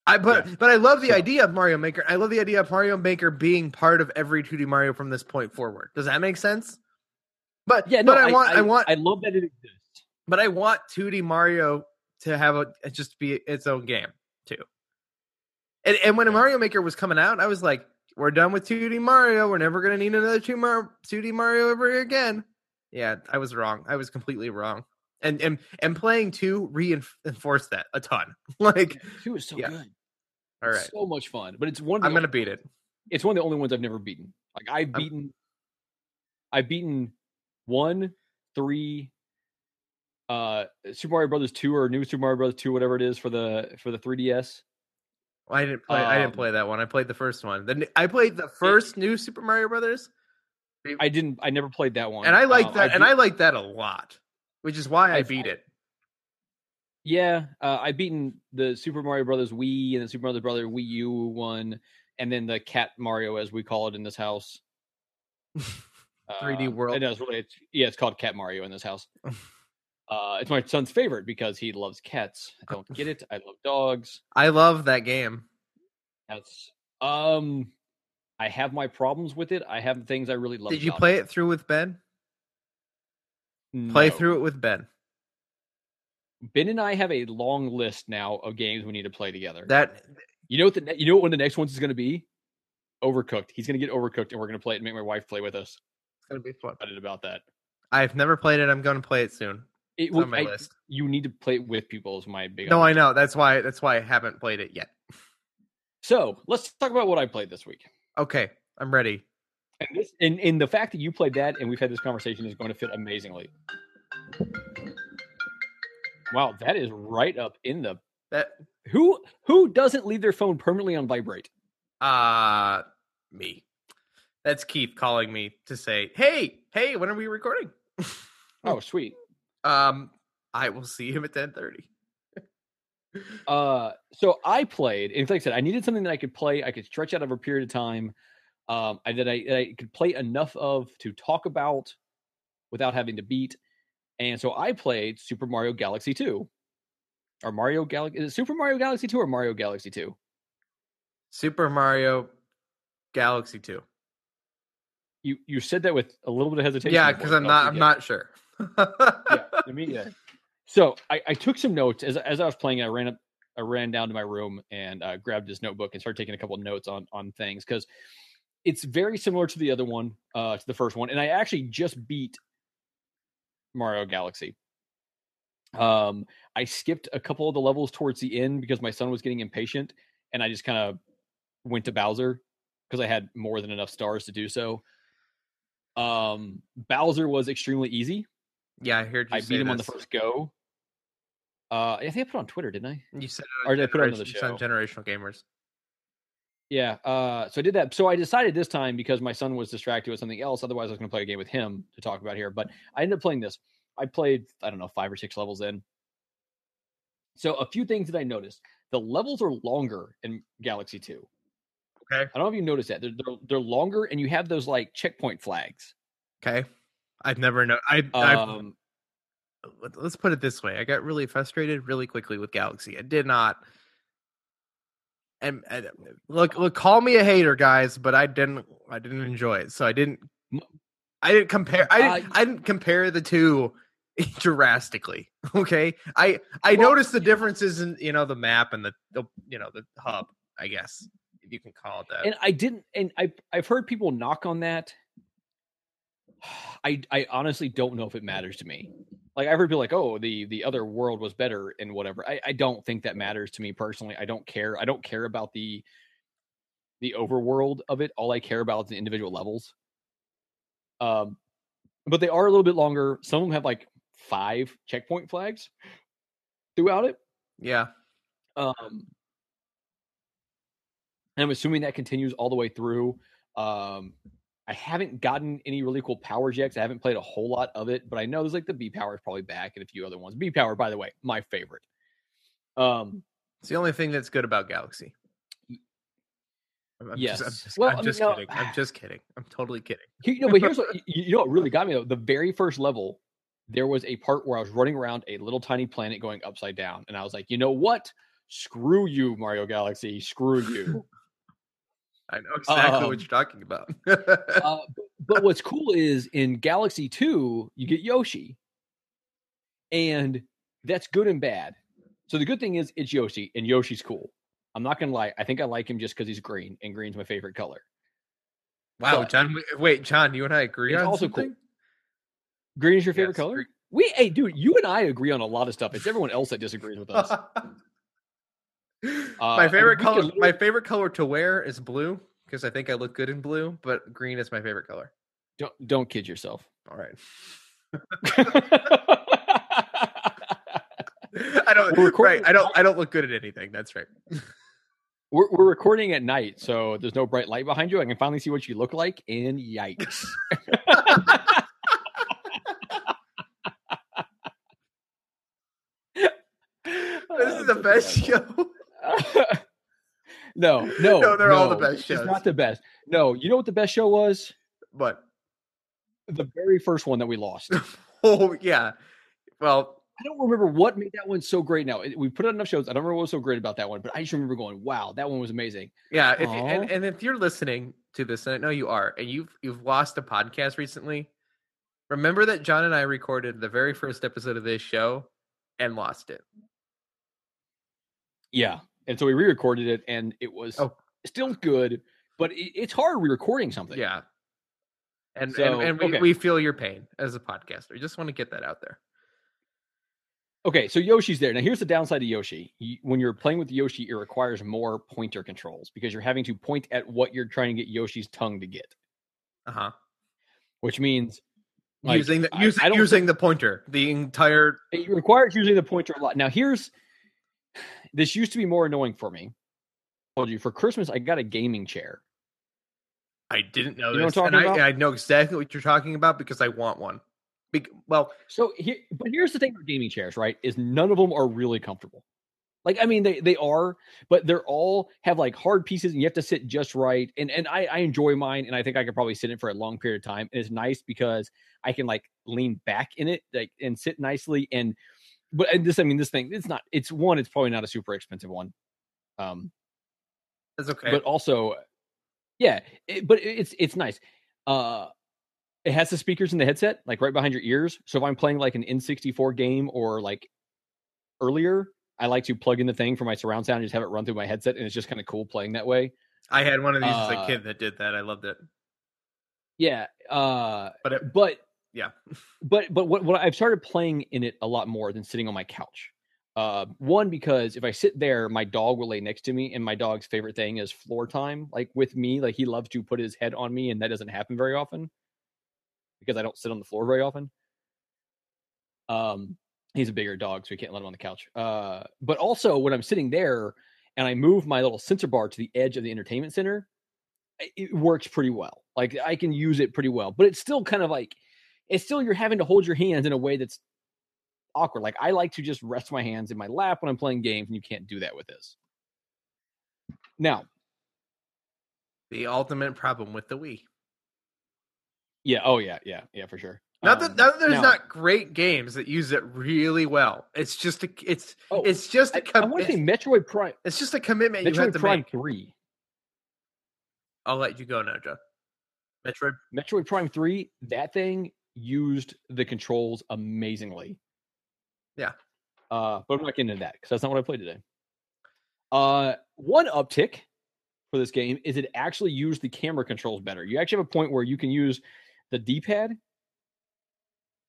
but Yeah. but I love the So- idea of Mario Maker. I love the idea of Mario Maker being part of every 2D Mario from this point forward. Does that make sense? But Yeah, no, but I, want I, want I love that it exists. but I want 2D Mario to have a just be its own game too. And and when Yeah. Mario Maker was coming out, I was like, we're done with 2D Mario. We're never gonna need another 2 Mar- 2D Mario ever again. Yeah, I was wrong. I was completely wrong. And and and playing two reinforced that a ton. like, Two is so yeah. good. All right, It's so much fun. But it's one. Of the I'm gonna beat it. It's one of the only ones I've never beaten. Like I've I'm- beaten. I've beaten one, three, uh, Super Mario Brothers two or New Super Mario Brothers two, whatever it is for the for the 3DS. I didn't play. I didn't Um, play that one. I played the first one. Then I played the first new Super Mario Brothers, I didn't. I never played that one, and I like Um, that. and beat- I like that a lot, which is why I I've- beat it. Yeah, uh, I've beaten the Super Mario Brothers Wii and the Super Mario Brothers Wii U one, and then the Cat Mario, as we call it in this house. 3D Um, World. It does really. It's, yeah, it's called Cat Mario in this house. uh, it's my son's favorite because he loves cats. I don't get it. I love dogs. I love that game. That's um, I have my problems with it. I have things I really love. Did you play it through with Ben? It. Play through it with Ben. Ben and I have a long list now of games we need to play together. That You know what the you know what one of the next ones is going to be? Overcooked. He's going to get overcooked, and we're going to play it and make my wife play with us. it's gonna be fun. Excited about that. I've never played it. I'm gonna play it soon. It, It's on my I- list. You need to play it with people. Is my big. No, I know. That's why. That's why I haven't played it yet. So let's talk about what I played this week. Okay, I'm ready. And this, and the fact that you played that and we've had this conversation is going to fit amazingly. Wow, that is right up in the That who who doesn't leave their phone permanently on vibrate. uh me. That's Keith calling me to say, "Hey, hey, when are we recording?" Oh, sweet. Um, I will see him at 10:30. Uh, so I played, and like I said, I needed something that I could play, I could stretch out over a period of time, um, I, that I, that I could play enough of to talk about without having to beat. And so I played Super Mario Galaxy 2. Or Mario Galaxy is it Super Mario Galaxy 2 or Mario Galaxy 2? Super Mario Galaxy 2. You you said that with a little bit of hesitation. Yeah, because I'm not. I'm not sure. yeah, I mean, yeah. So I, I took some notes as as I was playing. I ran up, I ran down to my room and uh, grabbed this notebook and started taking a couple of notes on on things because it's very similar to the other one, uh, to the first one, and I actually just beat Mario Galaxy. Um, I skipped a couple of the levels towards the end because my son was getting impatient, and I just kind of went to Bowser because I had more than enough stars to do so. Um, Bowser was extremely easy. yeah, I heard you I beat him on the first go. Uh, I think I put it on Twitter, didn't I? You said Or did I put it on the Generation- you said show? generational gamers. Yeah. Uh, so I did that. So I decided this time because my son was distracted with something else. Otherwise, I was going to play a game with him to talk about here. But I ended up playing this. I played, I don't know, five or six levels in. So a few things that I noticed: the levels are longer in Galaxy Two. Okay. I don't know if you noticed that they're, they're they're longer, and you have those like checkpoint flags. Okay. I've never known. I. I've, Um, let's put it this way: I got really frustrated really quickly with Galaxy. I did not. And, and look, look, call me a hater, guys, but I didn't, I didn't enjoy it, so I didn't, I didn't compare, I didn't, Uh, I didn't compare the two drastically. Okay, I, I Well- noticed the differences in you know the map and the, the you know the hub, I guess if you can call it that. and I didn't, and I I've heard people knock on that. I I honestly don't know if it matters to me. Like I've heard people like, oh, the the other world was better and whatever. I I don't think that matters to me personally. I don't care. I don't care about the the overworld of it. All I care about is the individual levels. Um, but they are a little bit longer. Some of them have like five checkpoint flags throughout it. yeah, Um, and I'm assuming that continues all the way through. Um, I haven't gotten any really cool powers yet. 'cause I haven't played a whole lot of it, but I know there's like the Bee power is probably back and a few other ones. Bee power, by the way, my favorite. Um, it's the only thing that's good about Galaxy. I'm, I'm Yes. just, I'm just, Well, I'm I mean, just no- kidding. I'm just kidding. I'm totally kidding. You know, but here's what you, you know what really got me though. The very first level, there was a part where I was running around a little tiny planet going upside down, and I was like, you know what? Screw you, Mario Galaxy. Screw you. I know exactly Um, what you're talking about. uh, but, what's cool is in Galaxy 2, you get Yoshi. And that's good and bad. So the good thing is it's Yoshi, and Yoshi's cool. I'm not gonna lie, I think I like him just because he's green, and green's my favorite color. wow, but- John. Wait, John, you and I agree on also cool. Green is your favorite Yes, color? green. We hey dude, you and I agree on a lot of stuff. It's everyone else that disagrees with us. Uh, my I favorite color. could My favorite color to wear is blue because I think I look good in blue. But green is my favorite color. don't don't kid yourself. All right. I don't. Right. I don't. I don't look good at anything. That's right. we're, we're recording at night, so there's no bright light behind you. I can finally see what you look like, and yikes. This is the oh, best show. no, no, No, they're all the no, best It's shows. not the best. No, you know what the best show was? But The very first one that we lost. oh yeah. Well, I don't remember what made that one so great. Now we put on enough shows. I don't remember what was so great about that one, but I just remember going, "Wow, that one was amazing." Yeah, if you, and, and if you're listening to this, and I know you are, and you've you've lost a podcast recently, remember that John and I recorded the very first episode of this show and lost it. Yeah, and so we re-recorded it, and it was Oh. still good, but it, it's hard re-recording something. Yeah. And So, and, and we, okay. we feel your pain as a podcaster. We just want to get that out there. Okay, so Yoshi's there. Now, here's the downside of Yoshi. When you're playing with Yoshi, it requires more pointer controls because you're having to point at what you're trying to get Yoshi's tongue to get, Uh-huh. which means like, using the I- using, I using the pointer. The entire it requires using the pointer a lot. Now, here's this used to be more annoying for me. I told you for Christmas, I got a gaming chair. I didn't know You know this. and I? I know exactly what you're talking about because I want one. Bec- well, So here, but here's the thing about gaming chairs, right? Is none of them are really comfortable. Like, I mean, they they are, but they're all have like hard pieces, and you have to sit just right. And and I I enjoy mine, and I think I could probably sit in for a long period of time. And it's nice because I can like lean back in it, like and sit nicely. And but and this, I mean, this thing, it's not. It's one. It's probably not a super expensive one. Um, that's okay. but also yeah it, but it's it's nice uh it has the speakers in the headset like right behind your ears so if i'm playing like an n64 game or like earlier i like to plug in the thing for my surround sound and just have it run through my headset and it's just kind of cool playing that way I had one of these as a uh, kid that did that. I loved it. yeah uh But it, but yeah. but but what, what I've started playing in it a lot more than sitting on my couch. Uh, one because if I sit there, my dog will lay next to me, and my dog's favorite thing is floor time. Like with me, like he loves to put his head on me, and that doesn't happen very often because I don't sit on the floor very often. Um, he's a bigger dog, so we can't let him on the couch. Uh, but also when I'm sitting there and I move my little sensor bar to the edge of the entertainment center, it- it works pretty well. Like I can use it pretty well, but it's still kind of like it's still you're having to hold your hands in a way that's awkward. Like I like to just rest my hands in my lap when I'm playing games, and you can't do that with this. Now, The ultimate problem with the Wii. yeah, oh yeah, yeah, yeah, for sure. Not that, Um, not that there's now- not great games that use it really well. It's just a it's Oh, it's just a I, com- want to say Metroid Prime. it's just a commitment you have Metroid to Prime make. Three. I'll let you go now, Joe. Metroid. Metroid Prime 3, that thing used the controls amazingly. Yeah. Uh, but I'm not getting into that because that's not what I played today. Uh, one uptick for this game is it actually used the camera controls better. You actually have a point where you can use the D pad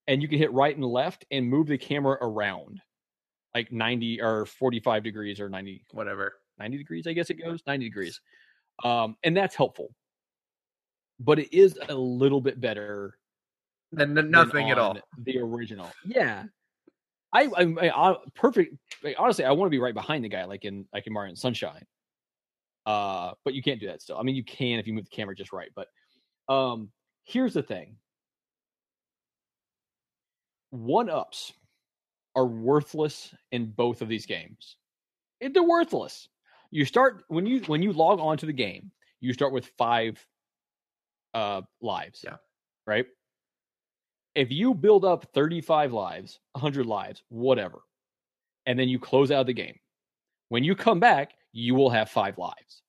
and you can hit right and left and move the camera around like 90 or 45 degrees or 90 Whatever. 90 degrees, I guess it goes 90 degrees. Um, and that's helpful. But it is a little bit better Then than nothing at all. The original. Yeah. I, I, I, I perfect. Like, honestly, I want to be right behind the guy, like in like in Mario and Sunshine. Uh, but you can't do that still. I mean, you can if you move the camera just right. But um, here's the thing: one ups are worthless in both of these games. It- They're worthless. You start when you when you log on to the game, you start with five uh lives. Yeah. Right? If you build up 35 lives, 100 lives, whatever, and then you close out the game, when you come back, you will have five lives.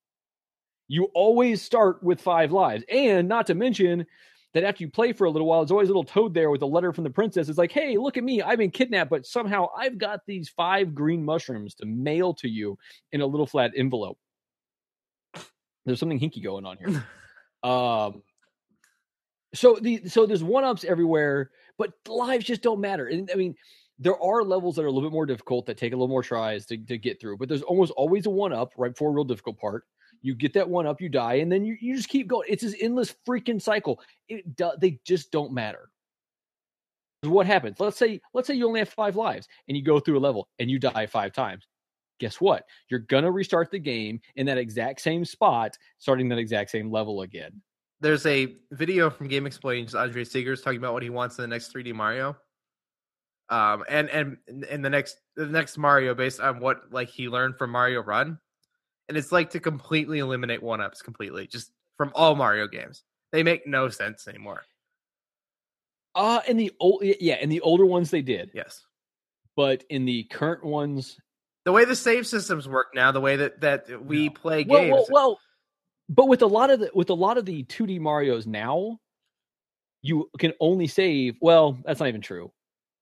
You always start with five lives. And not to mention that after you play for a little while, there's always a little toad there with a letter from the princess. It's like, hey, look at me. I've been kidnapped, but somehow I've got these five green mushrooms to mail to you in a little flat envelope. There's something hinky going on here. Um, so the so there's one ups everywhere, but lives just don't matter. And I mean, there are levels that are a little bit more difficult that take a little more tries to, to get through, but there's almost always a one up right before a real difficult part. You get that one up, you die, and then you, you just keep going. It's this endless freaking cycle. It do, they just don't matter. What happens? Let's say let's say you only have five lives and you go through a level and you die five times. Guess what? You're gonna restart the game in that exact same spot, starting that exact same level again. There's a video from GameXplain's. Andre Segers talking about what he wants in the next 3D Mario. Um, and and in the next the next Mario based on what like he learned from Mario Run, and it's like to completely eliminate one ups completely just from all Mario games. They make no sense anymore. Uh in the old yeah, in the older ones they did. Yes, But in the current ones, the way the save systems work now, the way that that we No. play well, games. well, well, but with a lot of the with a lot of the 2D Mario's now, you can only save. Well, that's not even true.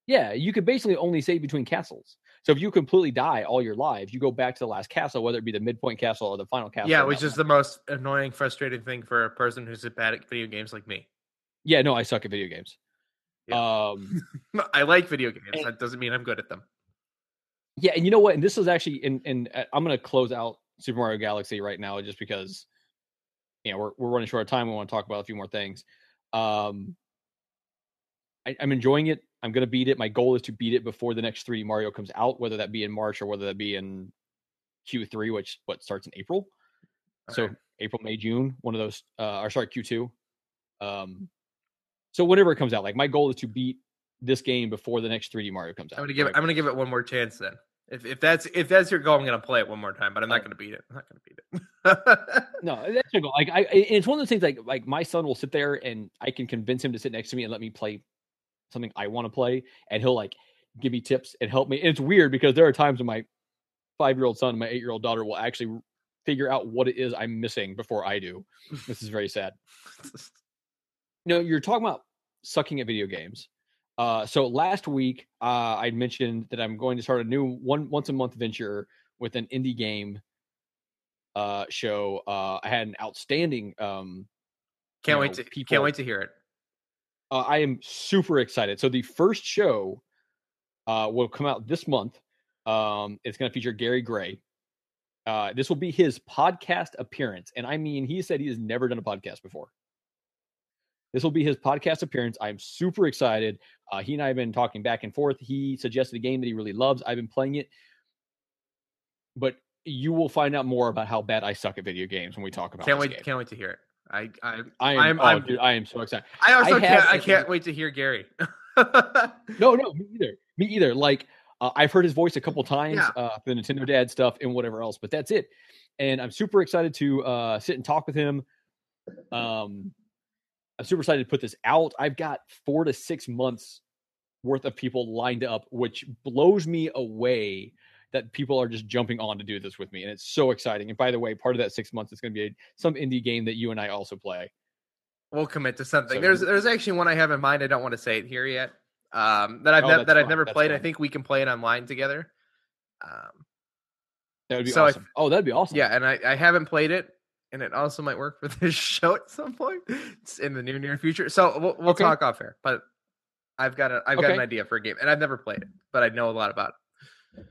Yeah, you could basically only save between castles. So if you completely die all your lives, you go back to the last castle, whether it be the midpoint castle or the final castle. yeah, which is one. the most annoying, frustrating thing for a person who's bad at video games like me. yeah. No, I suck at video games. Yeah. Um, I like video games. And- that doesn't mean I'm good at them. Yeah, and you know what? And this is actually, and and uh, I'm going to close out Super Mario Galaxy right now, just because, you know, we're we're running short of time. We want to talk about a few more things. Um, I, I'm enjoying it. I'm going to beat it. My goal is to beat it before the next 3D Mario comes out, whether that be in March or whether that be in Q3, which what starts in April. So April, May, June, one of those, uh, or sorry, Q2. Um, so whenever it comes out, like my goal is to beat this game before the next 3D Mario comes out. I'm gonna give it. I'm gonna give it one more chance then. If if that's if that's your goal, I'm gonna play it one more time. But I'm not gonna beat it. I'm not gonna beat it. No, that's my goal. Like I, I- it's one of those things. Like like my son will sit there and I can convince him to sit next to me and let me play something I want to play, and he'll like give me tips and help me. And it's weird because there are times when my five year old son and my eight year old daughter will actually figure out what it is I'm missing before I do. This is very sad. No, you're talking about sucking at video games. Uh, so last week, uh, I mentioned that I'm going to start a new one once a month venture with an indie game uh, show. Uh, I had an outstanding. Um, can't you wait know, to people- can't wait to hear it. uh, I am super excited. So the first show uh, will come out this month. Um, it's going to feature Gary Gray. Uh, this will be his podcast appearance, and I mean, he said he has never done a podcast before. This will be his podcast appearance. I'm super excited. Uh, he and I have been talking back and forth. He suggested a game that he really loves. I've been playing it, but you will find out more about how bad I suck at video games when we talk about. Can't wait. Game. Can't wait to hear it. I I I am, I'm- oh, I'm- dude, I am so excited. I also I can't. I can't wait to hear Gary. No, no, me either. Me either. Like uh, I've heard his voice a couple times, Yeah. uh, the Nintendo Dad stuff and whatever else, but that's it. And I'm super excited to uh, sit and talk with him. Um, I'm super excited to put this out. I've got four to six months worth of people lined up, which blows me away that people are just jumping on to do this with me. And it's so exciting. And by the way, part of that six months is going to be a, some indie game that you and I also play. We'll commit to something. So- there's there's actually one I have in mind. I don't want to say it here yet. Um, that I've Oh, that's that I've never That's played. I think we can play it online together. Um, That would be So awesome. oh, that'd be awesome. yeah, and I, I haven't played it, and it also might work for this show at some point. It's in the near near future. So we'll, we'll Okay. talk off air. But I've got a I've got an idea for a game, and I've never played it, but I know a lot about it.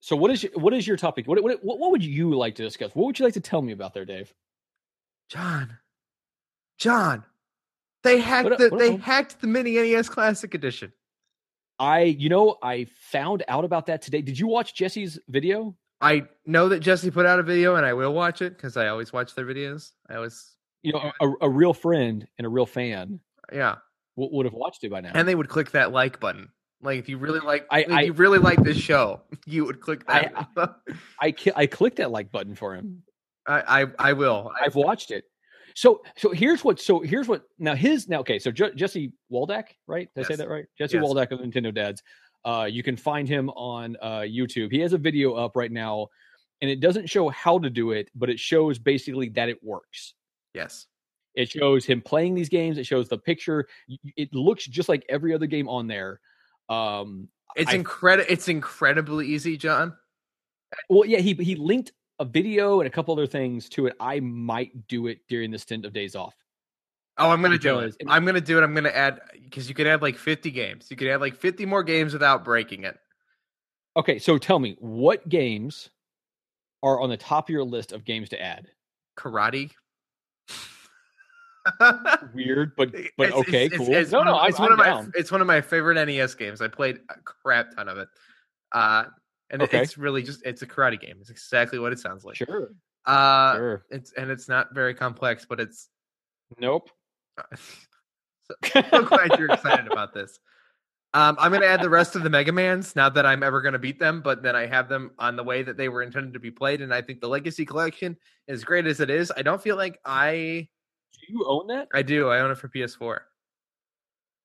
So what is your, what is your topic? What, what what would you like to discuss? What would you like to tell me about there, Dave? John, John, they hacked What the what they hacked the mini NES Classic Edition. I you know I found out about that today. Did you watch Jesse's video? I know that Jesse put out a video, and I will watch it because I always watch their videos. I always, You know, a, a real friend and a real fan yeah, would, would have watched it by now. and they would click that like button. Like if you really like, I- if I- you really like this show, you would click I- that. I ki- I clicked that like button for him. I, I, I will. I, I've watched it. So so here's what so here's what now his now okay so Je- Jesse Waldeck right did I say that right Jesse Yes. Waldeck of Nintendo Dads uh you can find him on uh YouTube he has a video up right now and it doesn't show how to do it but it shows basically that it works yes. it shows him playing these games it shows the picture it looks just like every other game on there um It's incredible. It's incredibly easy, John. well yeah he he linked a video and a couple other things to it I might do it during the stint of days off Oh, I'm gonna do it. I'm gonna do it. I'm gonna add because you could add like 50 games. You could add like 50 more games without breaking it. Okay, so tell me what games are on the top of your list of games to add? Karate. Weird, but but It's- okay, it's- cool. It's, no, one no, it's I'm one of my it's one of my favorite NES games. I played a crap ton of it. Uh, and Okay. it's really just it's a karate game. It's exactly what it sounds like. Sure, Uh, sure. it's and it's not very complex, but it's. Nope. so, so glad you're excited about this. Um, I'm gonna add the rest of the Mega Mans. Not that I'm ever gonna beat them, but then I have them on the way that they were intended to be played, and I think the Legacy Collection, as great as it is, I don't feel like I Do you own that I do. I own it for PS4.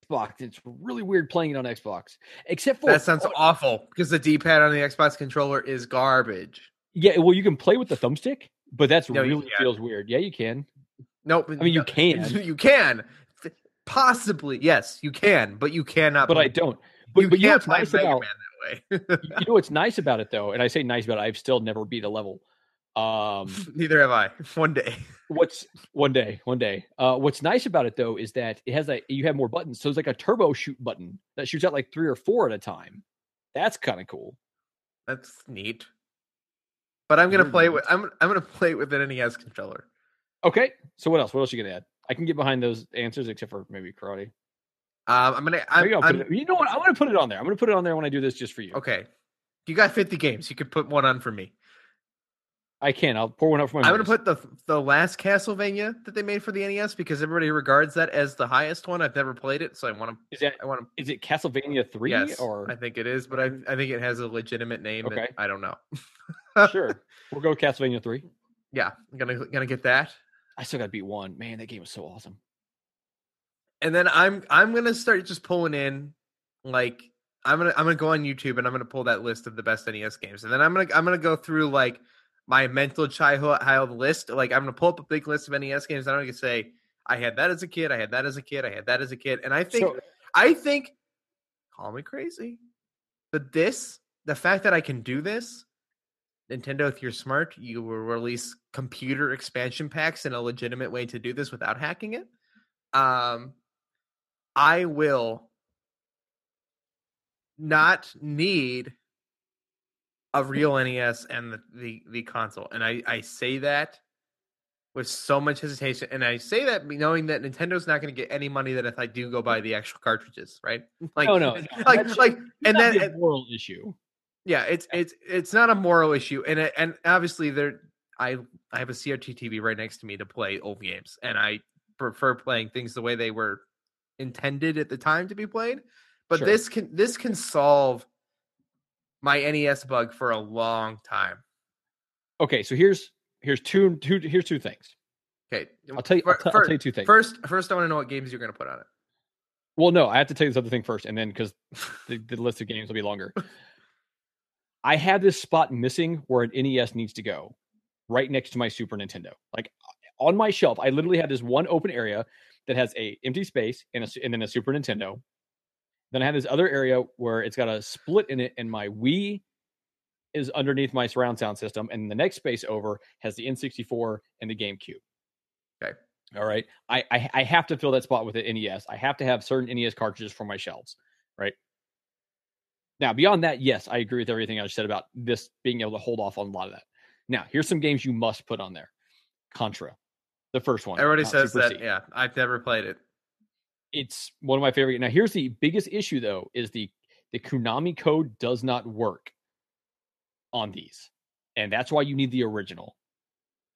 Xbox? It's really weird playing it on Xbox, except for That sounds oh, awful because the D-pad on the Xbox controller is garbage. yeah. Well, you can play with the thumbstick, but that's No, really can't. feels weird. Yeah, you can. Nope. I mean, you can. You can. Possibly, yes, you can, but you cannot. But I don't. But, you but you know can't what's play nice Mega about Man that way. you know what's nice about it though, and I say nice about it. I've still never beat a level. Um, Neither have I. One day. what's one day one day uh what's nice about it though is that it has like you have more buttons so it's like a turbo shoot button that shoots out like three or four at a time that's kind of cool That's neat. But I'm gonna Very play neat. with I'm I'm gonna play with an NES controller. Okay so what else what else you gonna add i can get behind those answers except for maybe karate Um, I'm gonna. I'm, Maybe I'll put I'm- it, you know what i'm gonna put it on there i'm gonna put it on there when i do this just for you okay. You got 50 games. You could put one on for me. i can i'll pour one out for my I'm gonna put the the last Castlevania that they made for the NES because everybody regards that as the highest one. I've never played it, so I want to. is that I want to. is it castlevania 3 Yes, or I think it is, but I I think it has a legitimate name. and Okay. I don't know. sure we'll go castlevania 3 Yeah, I'm gonna gonna get that, i still gotta beat one man that game was so awesome and then I'm I'm gonna start just pulling in like I'm gonna I'm gonna go on YouTube and I'm gonna pull that list of the best NES games, and then I'm gonna I'm gonna go through like my mental childhood list. Like I'm gonna pull up a big list of NES games. And I'm gonna say I had that as a kid. I had that as a kid. I had that as a kid, and I think so I think call me crazy, but this the fact that I can do this. Nintendo, if you're smart, you will release computer expansion packs in a legitimate way to do this without hacking it. Um, I will not need a real NES and the, the, the console. And I, I say that with so much hesitation. And I say that knowing that Nintendo's not going to get any money that if I do go buy the actual cartridges, right? Like, no no like, that's- like, and then, moral issue yeah, it's it's it's not a moral issue, and it, and obviously there, I I have a CRT TV right next to me to play old games, and I prefer playing things the way they were intended at the time to be played. But Sure. this can this can solve my NES bug for a long time. okay so here's here's two two here's two things Okay, um, I'll tell you. I'll, t- I'll tell you two things. First, first, I want to know what games you're going to put on it. Well, no, I have to tell you this other thing first, and then because the, the list of games will be longer. I have this spot missing where an NES needs to go, right next to my Super Nintendo. Like uh, on my shelf, I literally have this one open area that has a empty space and, a, and then a Super Nintendo. Then I have this other area where it's got a split in it, and my Wii is underneath my surround sound system, and the next space over has the N64 and the GameCube. Okay. All right. I, I I have to fill that spot with an NES. I have to have certain NES cartridges for my shelves. Right. Now, beyond that, yes, I agree with everything I said about this being able to hold off on a lot of that. Now, here's some games you must put on there. Contra, the first one. Everybody says that. Yeah, I've never played it. It's one of my favorite. Now, here's the biggest issue though: is the the Konami code does not work on these, and that's why you need the original.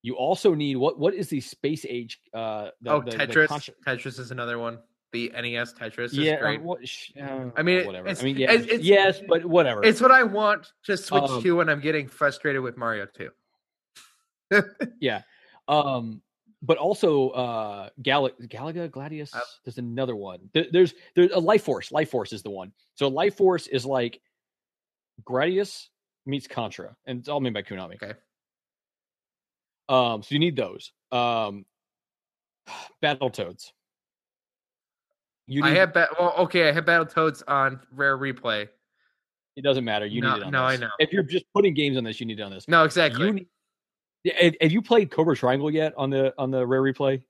You also need what? What is the space age? Uh, the, oh, the- the Tetris. Contra- Tetris is another one. The NES Tetris is yeah, uh, great. what, sh- uh, I mean, whatever. it's- I mean, yeah, it's- it's- yes, but whatever. It's what I want to switch Um, to when I'm getting frustrated with Mario 2. yeah. Um, but also uh Gal- Galaga Gradius. Uh, there's another one. There, there's there's a Life Force. Life Force is the one. So Life Force is like Gradius meets Contra, and it's all made by Konami. Okay. Um, so you need those. Um, Battletoads. You I have ba- well, okay, I have Battle Battletoads on Rare Replay. it doesn't matter. You No- need it on no, I know. If you're just putting games on this, you need it on this. No, exactly. You need, Yeah, have, have you played Cobra Triangle yet on the on the Rare Replay?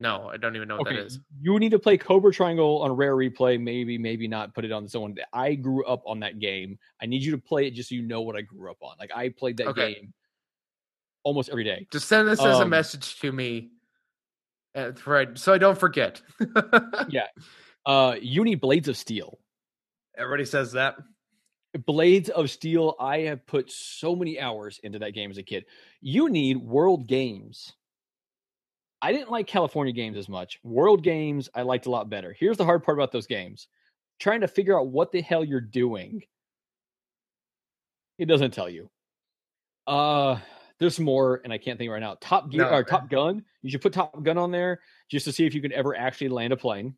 no, I don't even know what okay, that is. you need to play Cobra Triangle on Rare Replay. Maybe, maybe not. Put it on its own. I grew up on that game. I need you to play it just so you know what I grew up on. Like I played that Okay. game almost every day. Just send this as a Um, message to me, uh, right? So I don't forget. Yeah. Uh, you need Blades of Steel. Everybody says that. Blades of Steel. I have put so many hours into that game as a kid. You need World Games. I didn't like California games as much. World Games, I liked a lot better. Here's the hard part about those games trying to figure out what the hell you're doing. It doesn't tell you. Uh, there's more, and I can't think right now. Top Gear No, or Top Gun. You should put Top Gun on there just to see if you can ever actually land a plane.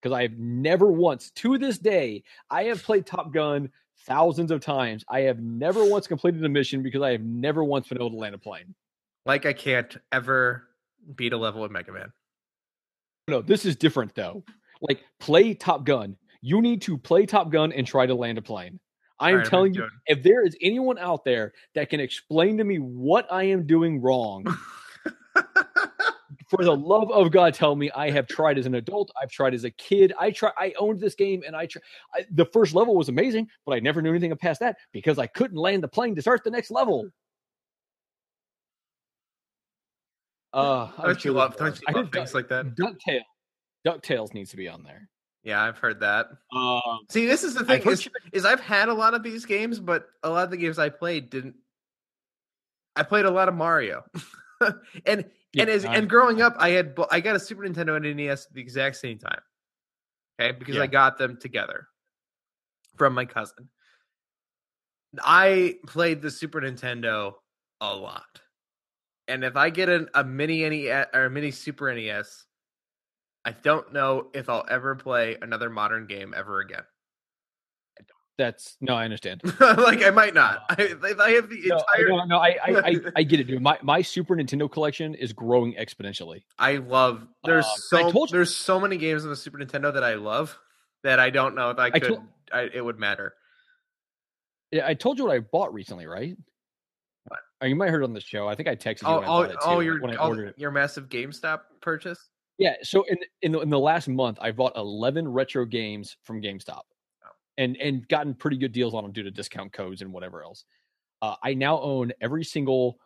Because I have never once, to this day, I have played Top Gun thousands of times. I have never once completed a mission because I have never once been able to land a plane. Like I can't ever beat a level of Mega Man. No, this is different though. Like play Top Gun. You need to play Top Gun and try to land a plane. I am Alright, I'm telling you, if there is anyone out there that can explain to me what I am doing wrong, for the love of God, tell me I have tried as an adult. I've tried as a kid. I try. I owned this game, and I, try, I the first level was amazing, but I never knew anything past that because I couldn't land the plane to start the next level. Uh, Don't you love, don't you love things like that? Ducktail, Ducktales needs to be on there. Yeah, I've heard that. Um, See, this is the thing is, is I've had a lot of these games, but a lot of the games I played didn't. I played a lot of Mario, and Yeah, and as I- and growing up, I had I got a Super Nintendo and NES at the exact same time. Okay, because Yeah. I got them together from my cousin. I played the Super Nintendo a lot, and if I get an, a mini NES or a mini Super NES, I don't know if I'll ever play another modern game ever again. that's no, I understand. like I might not. I, if I have the No, I- entire, no, no, I, I, I, I get it, dude. My my Super Nintendo collection is growing exponentially. I love. There's Uh, I so told you- there's so many games on the Super Nintendo that I love that I don't know if I I could. told- I, it would matter. Yeah, I told you what I bought recently, right? What? Oh, you might have heard on the show. I think I texted you Oh, when I bought it too. oh your when I all- your massive GameStop purchase. Yeah, so in in the, in the last month, I bought eleven retro games from GameStop, Oh. and and gotten pretty good deals on them due to discount codes and whatever else. Uh, I now own every single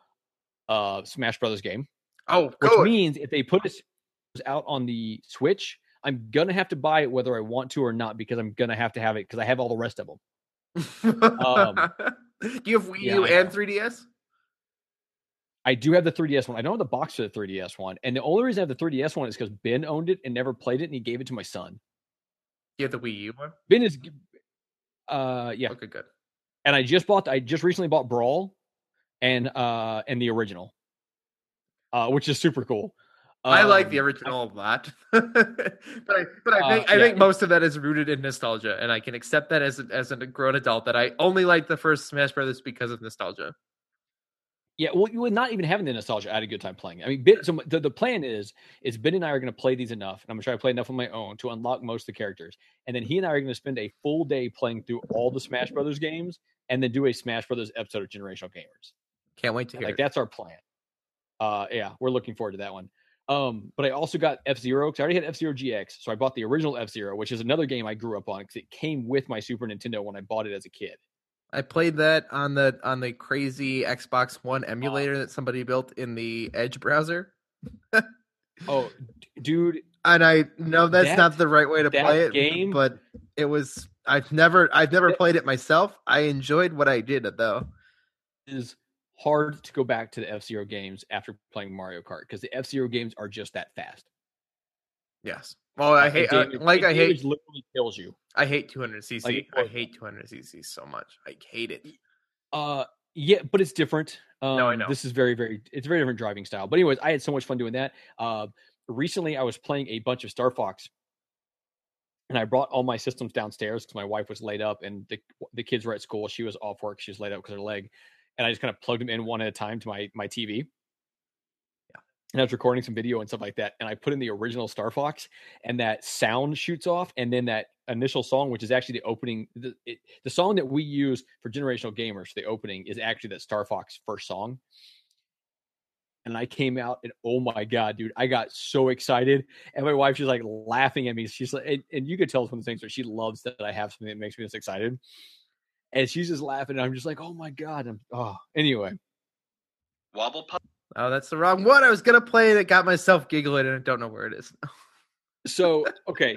uh, Smash Brothers game, Oh, which good. means if they put it out on the Switch, I'm gonna have to buy it whether I want to or not because I'm gonna have to have it because I have all the rest of them. um, Do you have Wii yeah, U and 3DS? I do have the 3DS one. I don't have the box for the 3DS one, and the only reason I have the 3DS one is because Ben owned it and never played it, and he gave it to my son. You have the Wii U one. Ben is, uh, yeah, Okay, good. and I just bought. I just recently bought Brawl, and uh, and the original. uh, which is super cool. I like the Um, original a lot, but I but I Uh, think I yeah. think most of that is rooted in nostalgia, and I can accept that as a, as a grown adult that I only like the first Smash Brothers because of nostalgia. Yeah, well, you would not even having the nostalgia. I had a good time playing. I mean, so the, the plan is is Ben and I are going to play these enough, and I'm going to try to play enough on my own to unlock most of the characters, and then he and I are going to spend a full day playing through all the Smash Brothers games, and then do a Smash Brothers episode of Generational Gamers. Can't wait to hear. Like it. that's our plan. Uh, yeah, we're looking forward to that one. Um, but I also got F Zero because I already had F Zero GX, so I bought the original F Zero, which is another game I grew up on because it came with my Super Nintendo when I bought it as a kid. I played that on the on the crazy Xbox One emulator that somebody built in the Edge browser, Oh, dude, and I know that's That- not the right way to play it. game- but it was. I've never I've never That- played it myself. I enjoyed what I did though. is hard to go back to the F Zero games after playing Mario Kart because the F Zero games are just that fast. Yes. Well, I Uh, hate uh, damage- like I hate literally kills you. I hate 200 cc. Like, I hate 200 cc so much. I hate it. Uh, yeah, but it's different. Um, No, I know. This is very, very. It's a very different driving style. But anyways, I had so much fun doing that. Uh, recently I was playing a bunch of Star Fox, and I brought all my systems downstairs because my wife was laid up and the the kids were at school. She was off work. She was laid up because her leg, and I just kind of plugged them in one at a time to my my TV. And I was recording some video and stuff like that, and I put in the original Star Fox, and that sound shoots off, and then that initial song, which is actually the opening, the, it, the song that we use for generational gamers, the opening is actually that Star Fox first song. And I came out and oh my god, dude, I got so excited. And my wife, she's like laughing at me. She's like, and, and you could tell of the things where she loves that I have something that makes me this excited. And she's just laughing, and I'm just like, oh my god. I'm oh anyway. Wobble pup. Oh, that's the wrong one. I was gonna play that got myself giggling and I don't know where it is. So okay.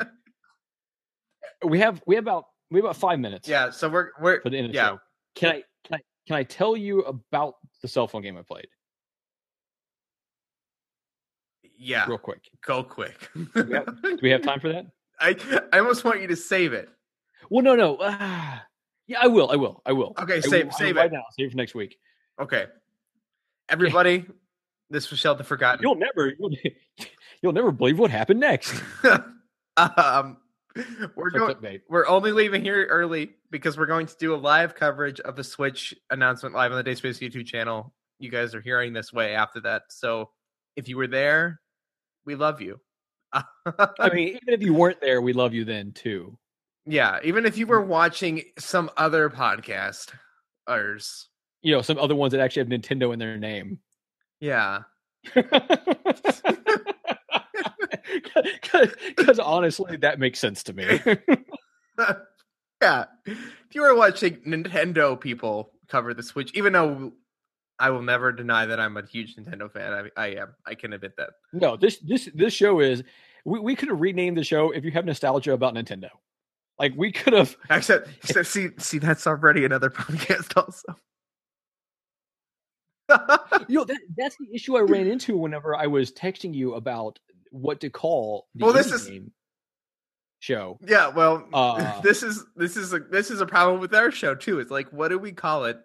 we have we have about we have about five minutes yeah, so we're we're for the end of the yeah. show. Can I can I can I tell you about the cell phone game I played Yeah, real quick? go quick. Do we have time for that? I I almost want you to save it. Well, no, no. ah, yeah, I will. I will. I will. Okay, I save- will- save right it. now. Save it for next week. Okay, everybody, this was Shelved and Forgotten. You'll never. You'll, you'll never believe what happened next. um, we're going. We're only leaving here early because we're going to do a live coverage of the Switch announcement live on the Dacespace YouTube channel. You guys are hearing this way after that, so if you were there, we love you. I mean, even if you weren't there, we love you then too. yeah, even if you were watching some other podcast, ours, You know, some other ones that actually have Nintendo in their name. yeah, Because honestly, that makes sense to me. yeah. If you were watching Nintendo people cover the Switch, even though I will never deny that I'm a huge Nintendo fan, I, I am. I can admit that. no, this this this show is. We, we could have renamed the show if you have nostalgia about Nintendo. Like we could have. Except, except see, see, that's already another podcast, also. You know, that that's the issue I ran into whenever I was texting you about what to call the Well, this is- show. yeah, well, Uh, this is this is a this is a problem with our show too. It's like, what do we call it?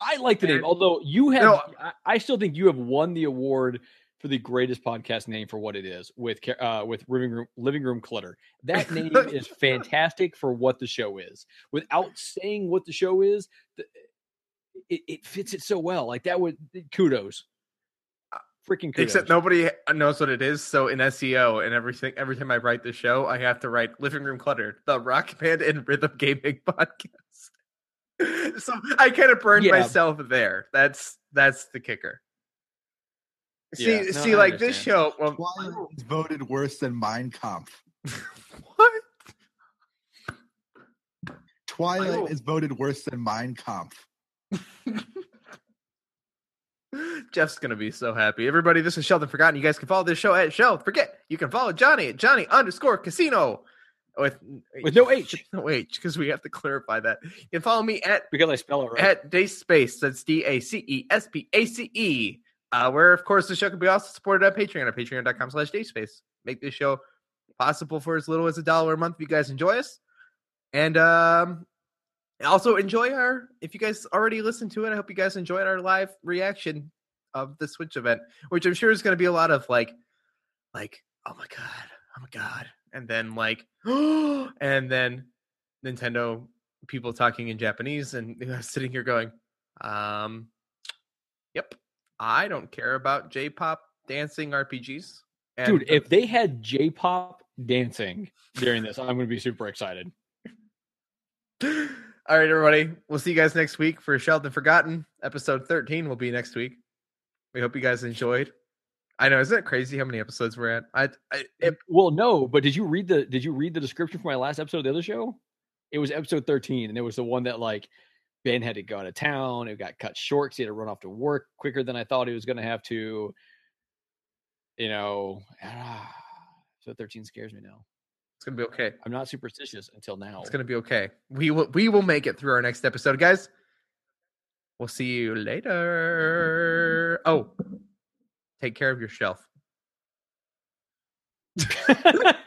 I like the name, although you have. No. I, I still think you have won the award for the greatest podcast name for what it is with uh, with living room living room clutter. That name is fantastic for what the show is. Without saying what the show is, the, it, it fits it so well. Like that would eh, kudos, uh, freaking kudos. Except nobody eh, knows what it is. So in SEO and everything, every time I write the show, I have to write "Living Room Clutter," the Rock Band and Rhythm Gaming podcast. so I kind of burned Yeah. myself there. That's that's the kicker. See, Yeah, no, see, I like this show. Well, Twilight oh. is voted worse than Mein Kampf. what? Twilight Oh. is voted worse than Mein Kampf. Jeff's gonna be so happy. Everybody, this is Shelved and Forgotten. You guys can follow this show at Sheldon. Forget you can follow Johnny at Johnny underscore Casino with with no H no H because we have to clarify that. You can follow me at because I spell it right. at Dacespace. That's D A C E S P A C E. Uh, where of course the show can be also supported at Patreon at patreon.com slash dacespace. Make this show possible for as little as a dollar a month if you guys enjoy us. And um also enjoy our if you guys already listened to it, I hope you guys enjoyed our live reaction of the Switch event, which I'm sure is going to be a lot of like, like, oh my god, oh my god, and then like, and then Nintendo people talking in Japanese and you know, sitting here going, um, yep, I don't care about J-pop dancing RPGs. And Dude, if they had J-pop dancing during this, I'm going to be super excited. All right, everybody. We'll see you guys next week for Shelved and Forgotten. Episode 13 will be next week. We hope you guys enjoyed. I know, isn't it crazy how many episodes we're at? I, I it, Well, no, but did you read the did you read the description for my last episode of the other show? It was episode 13, and it was the one that like Ben had to go out of town. It got cut short 'cause he had to run off to work quicker than I thought he was going to have to. You know, so 13 scares me now. It's gonna be okay. I'm not superstitious until now. It's gonna be okay. We will we will make it through our next episode, guys. We'll see you later. Oh, take care of your shelf.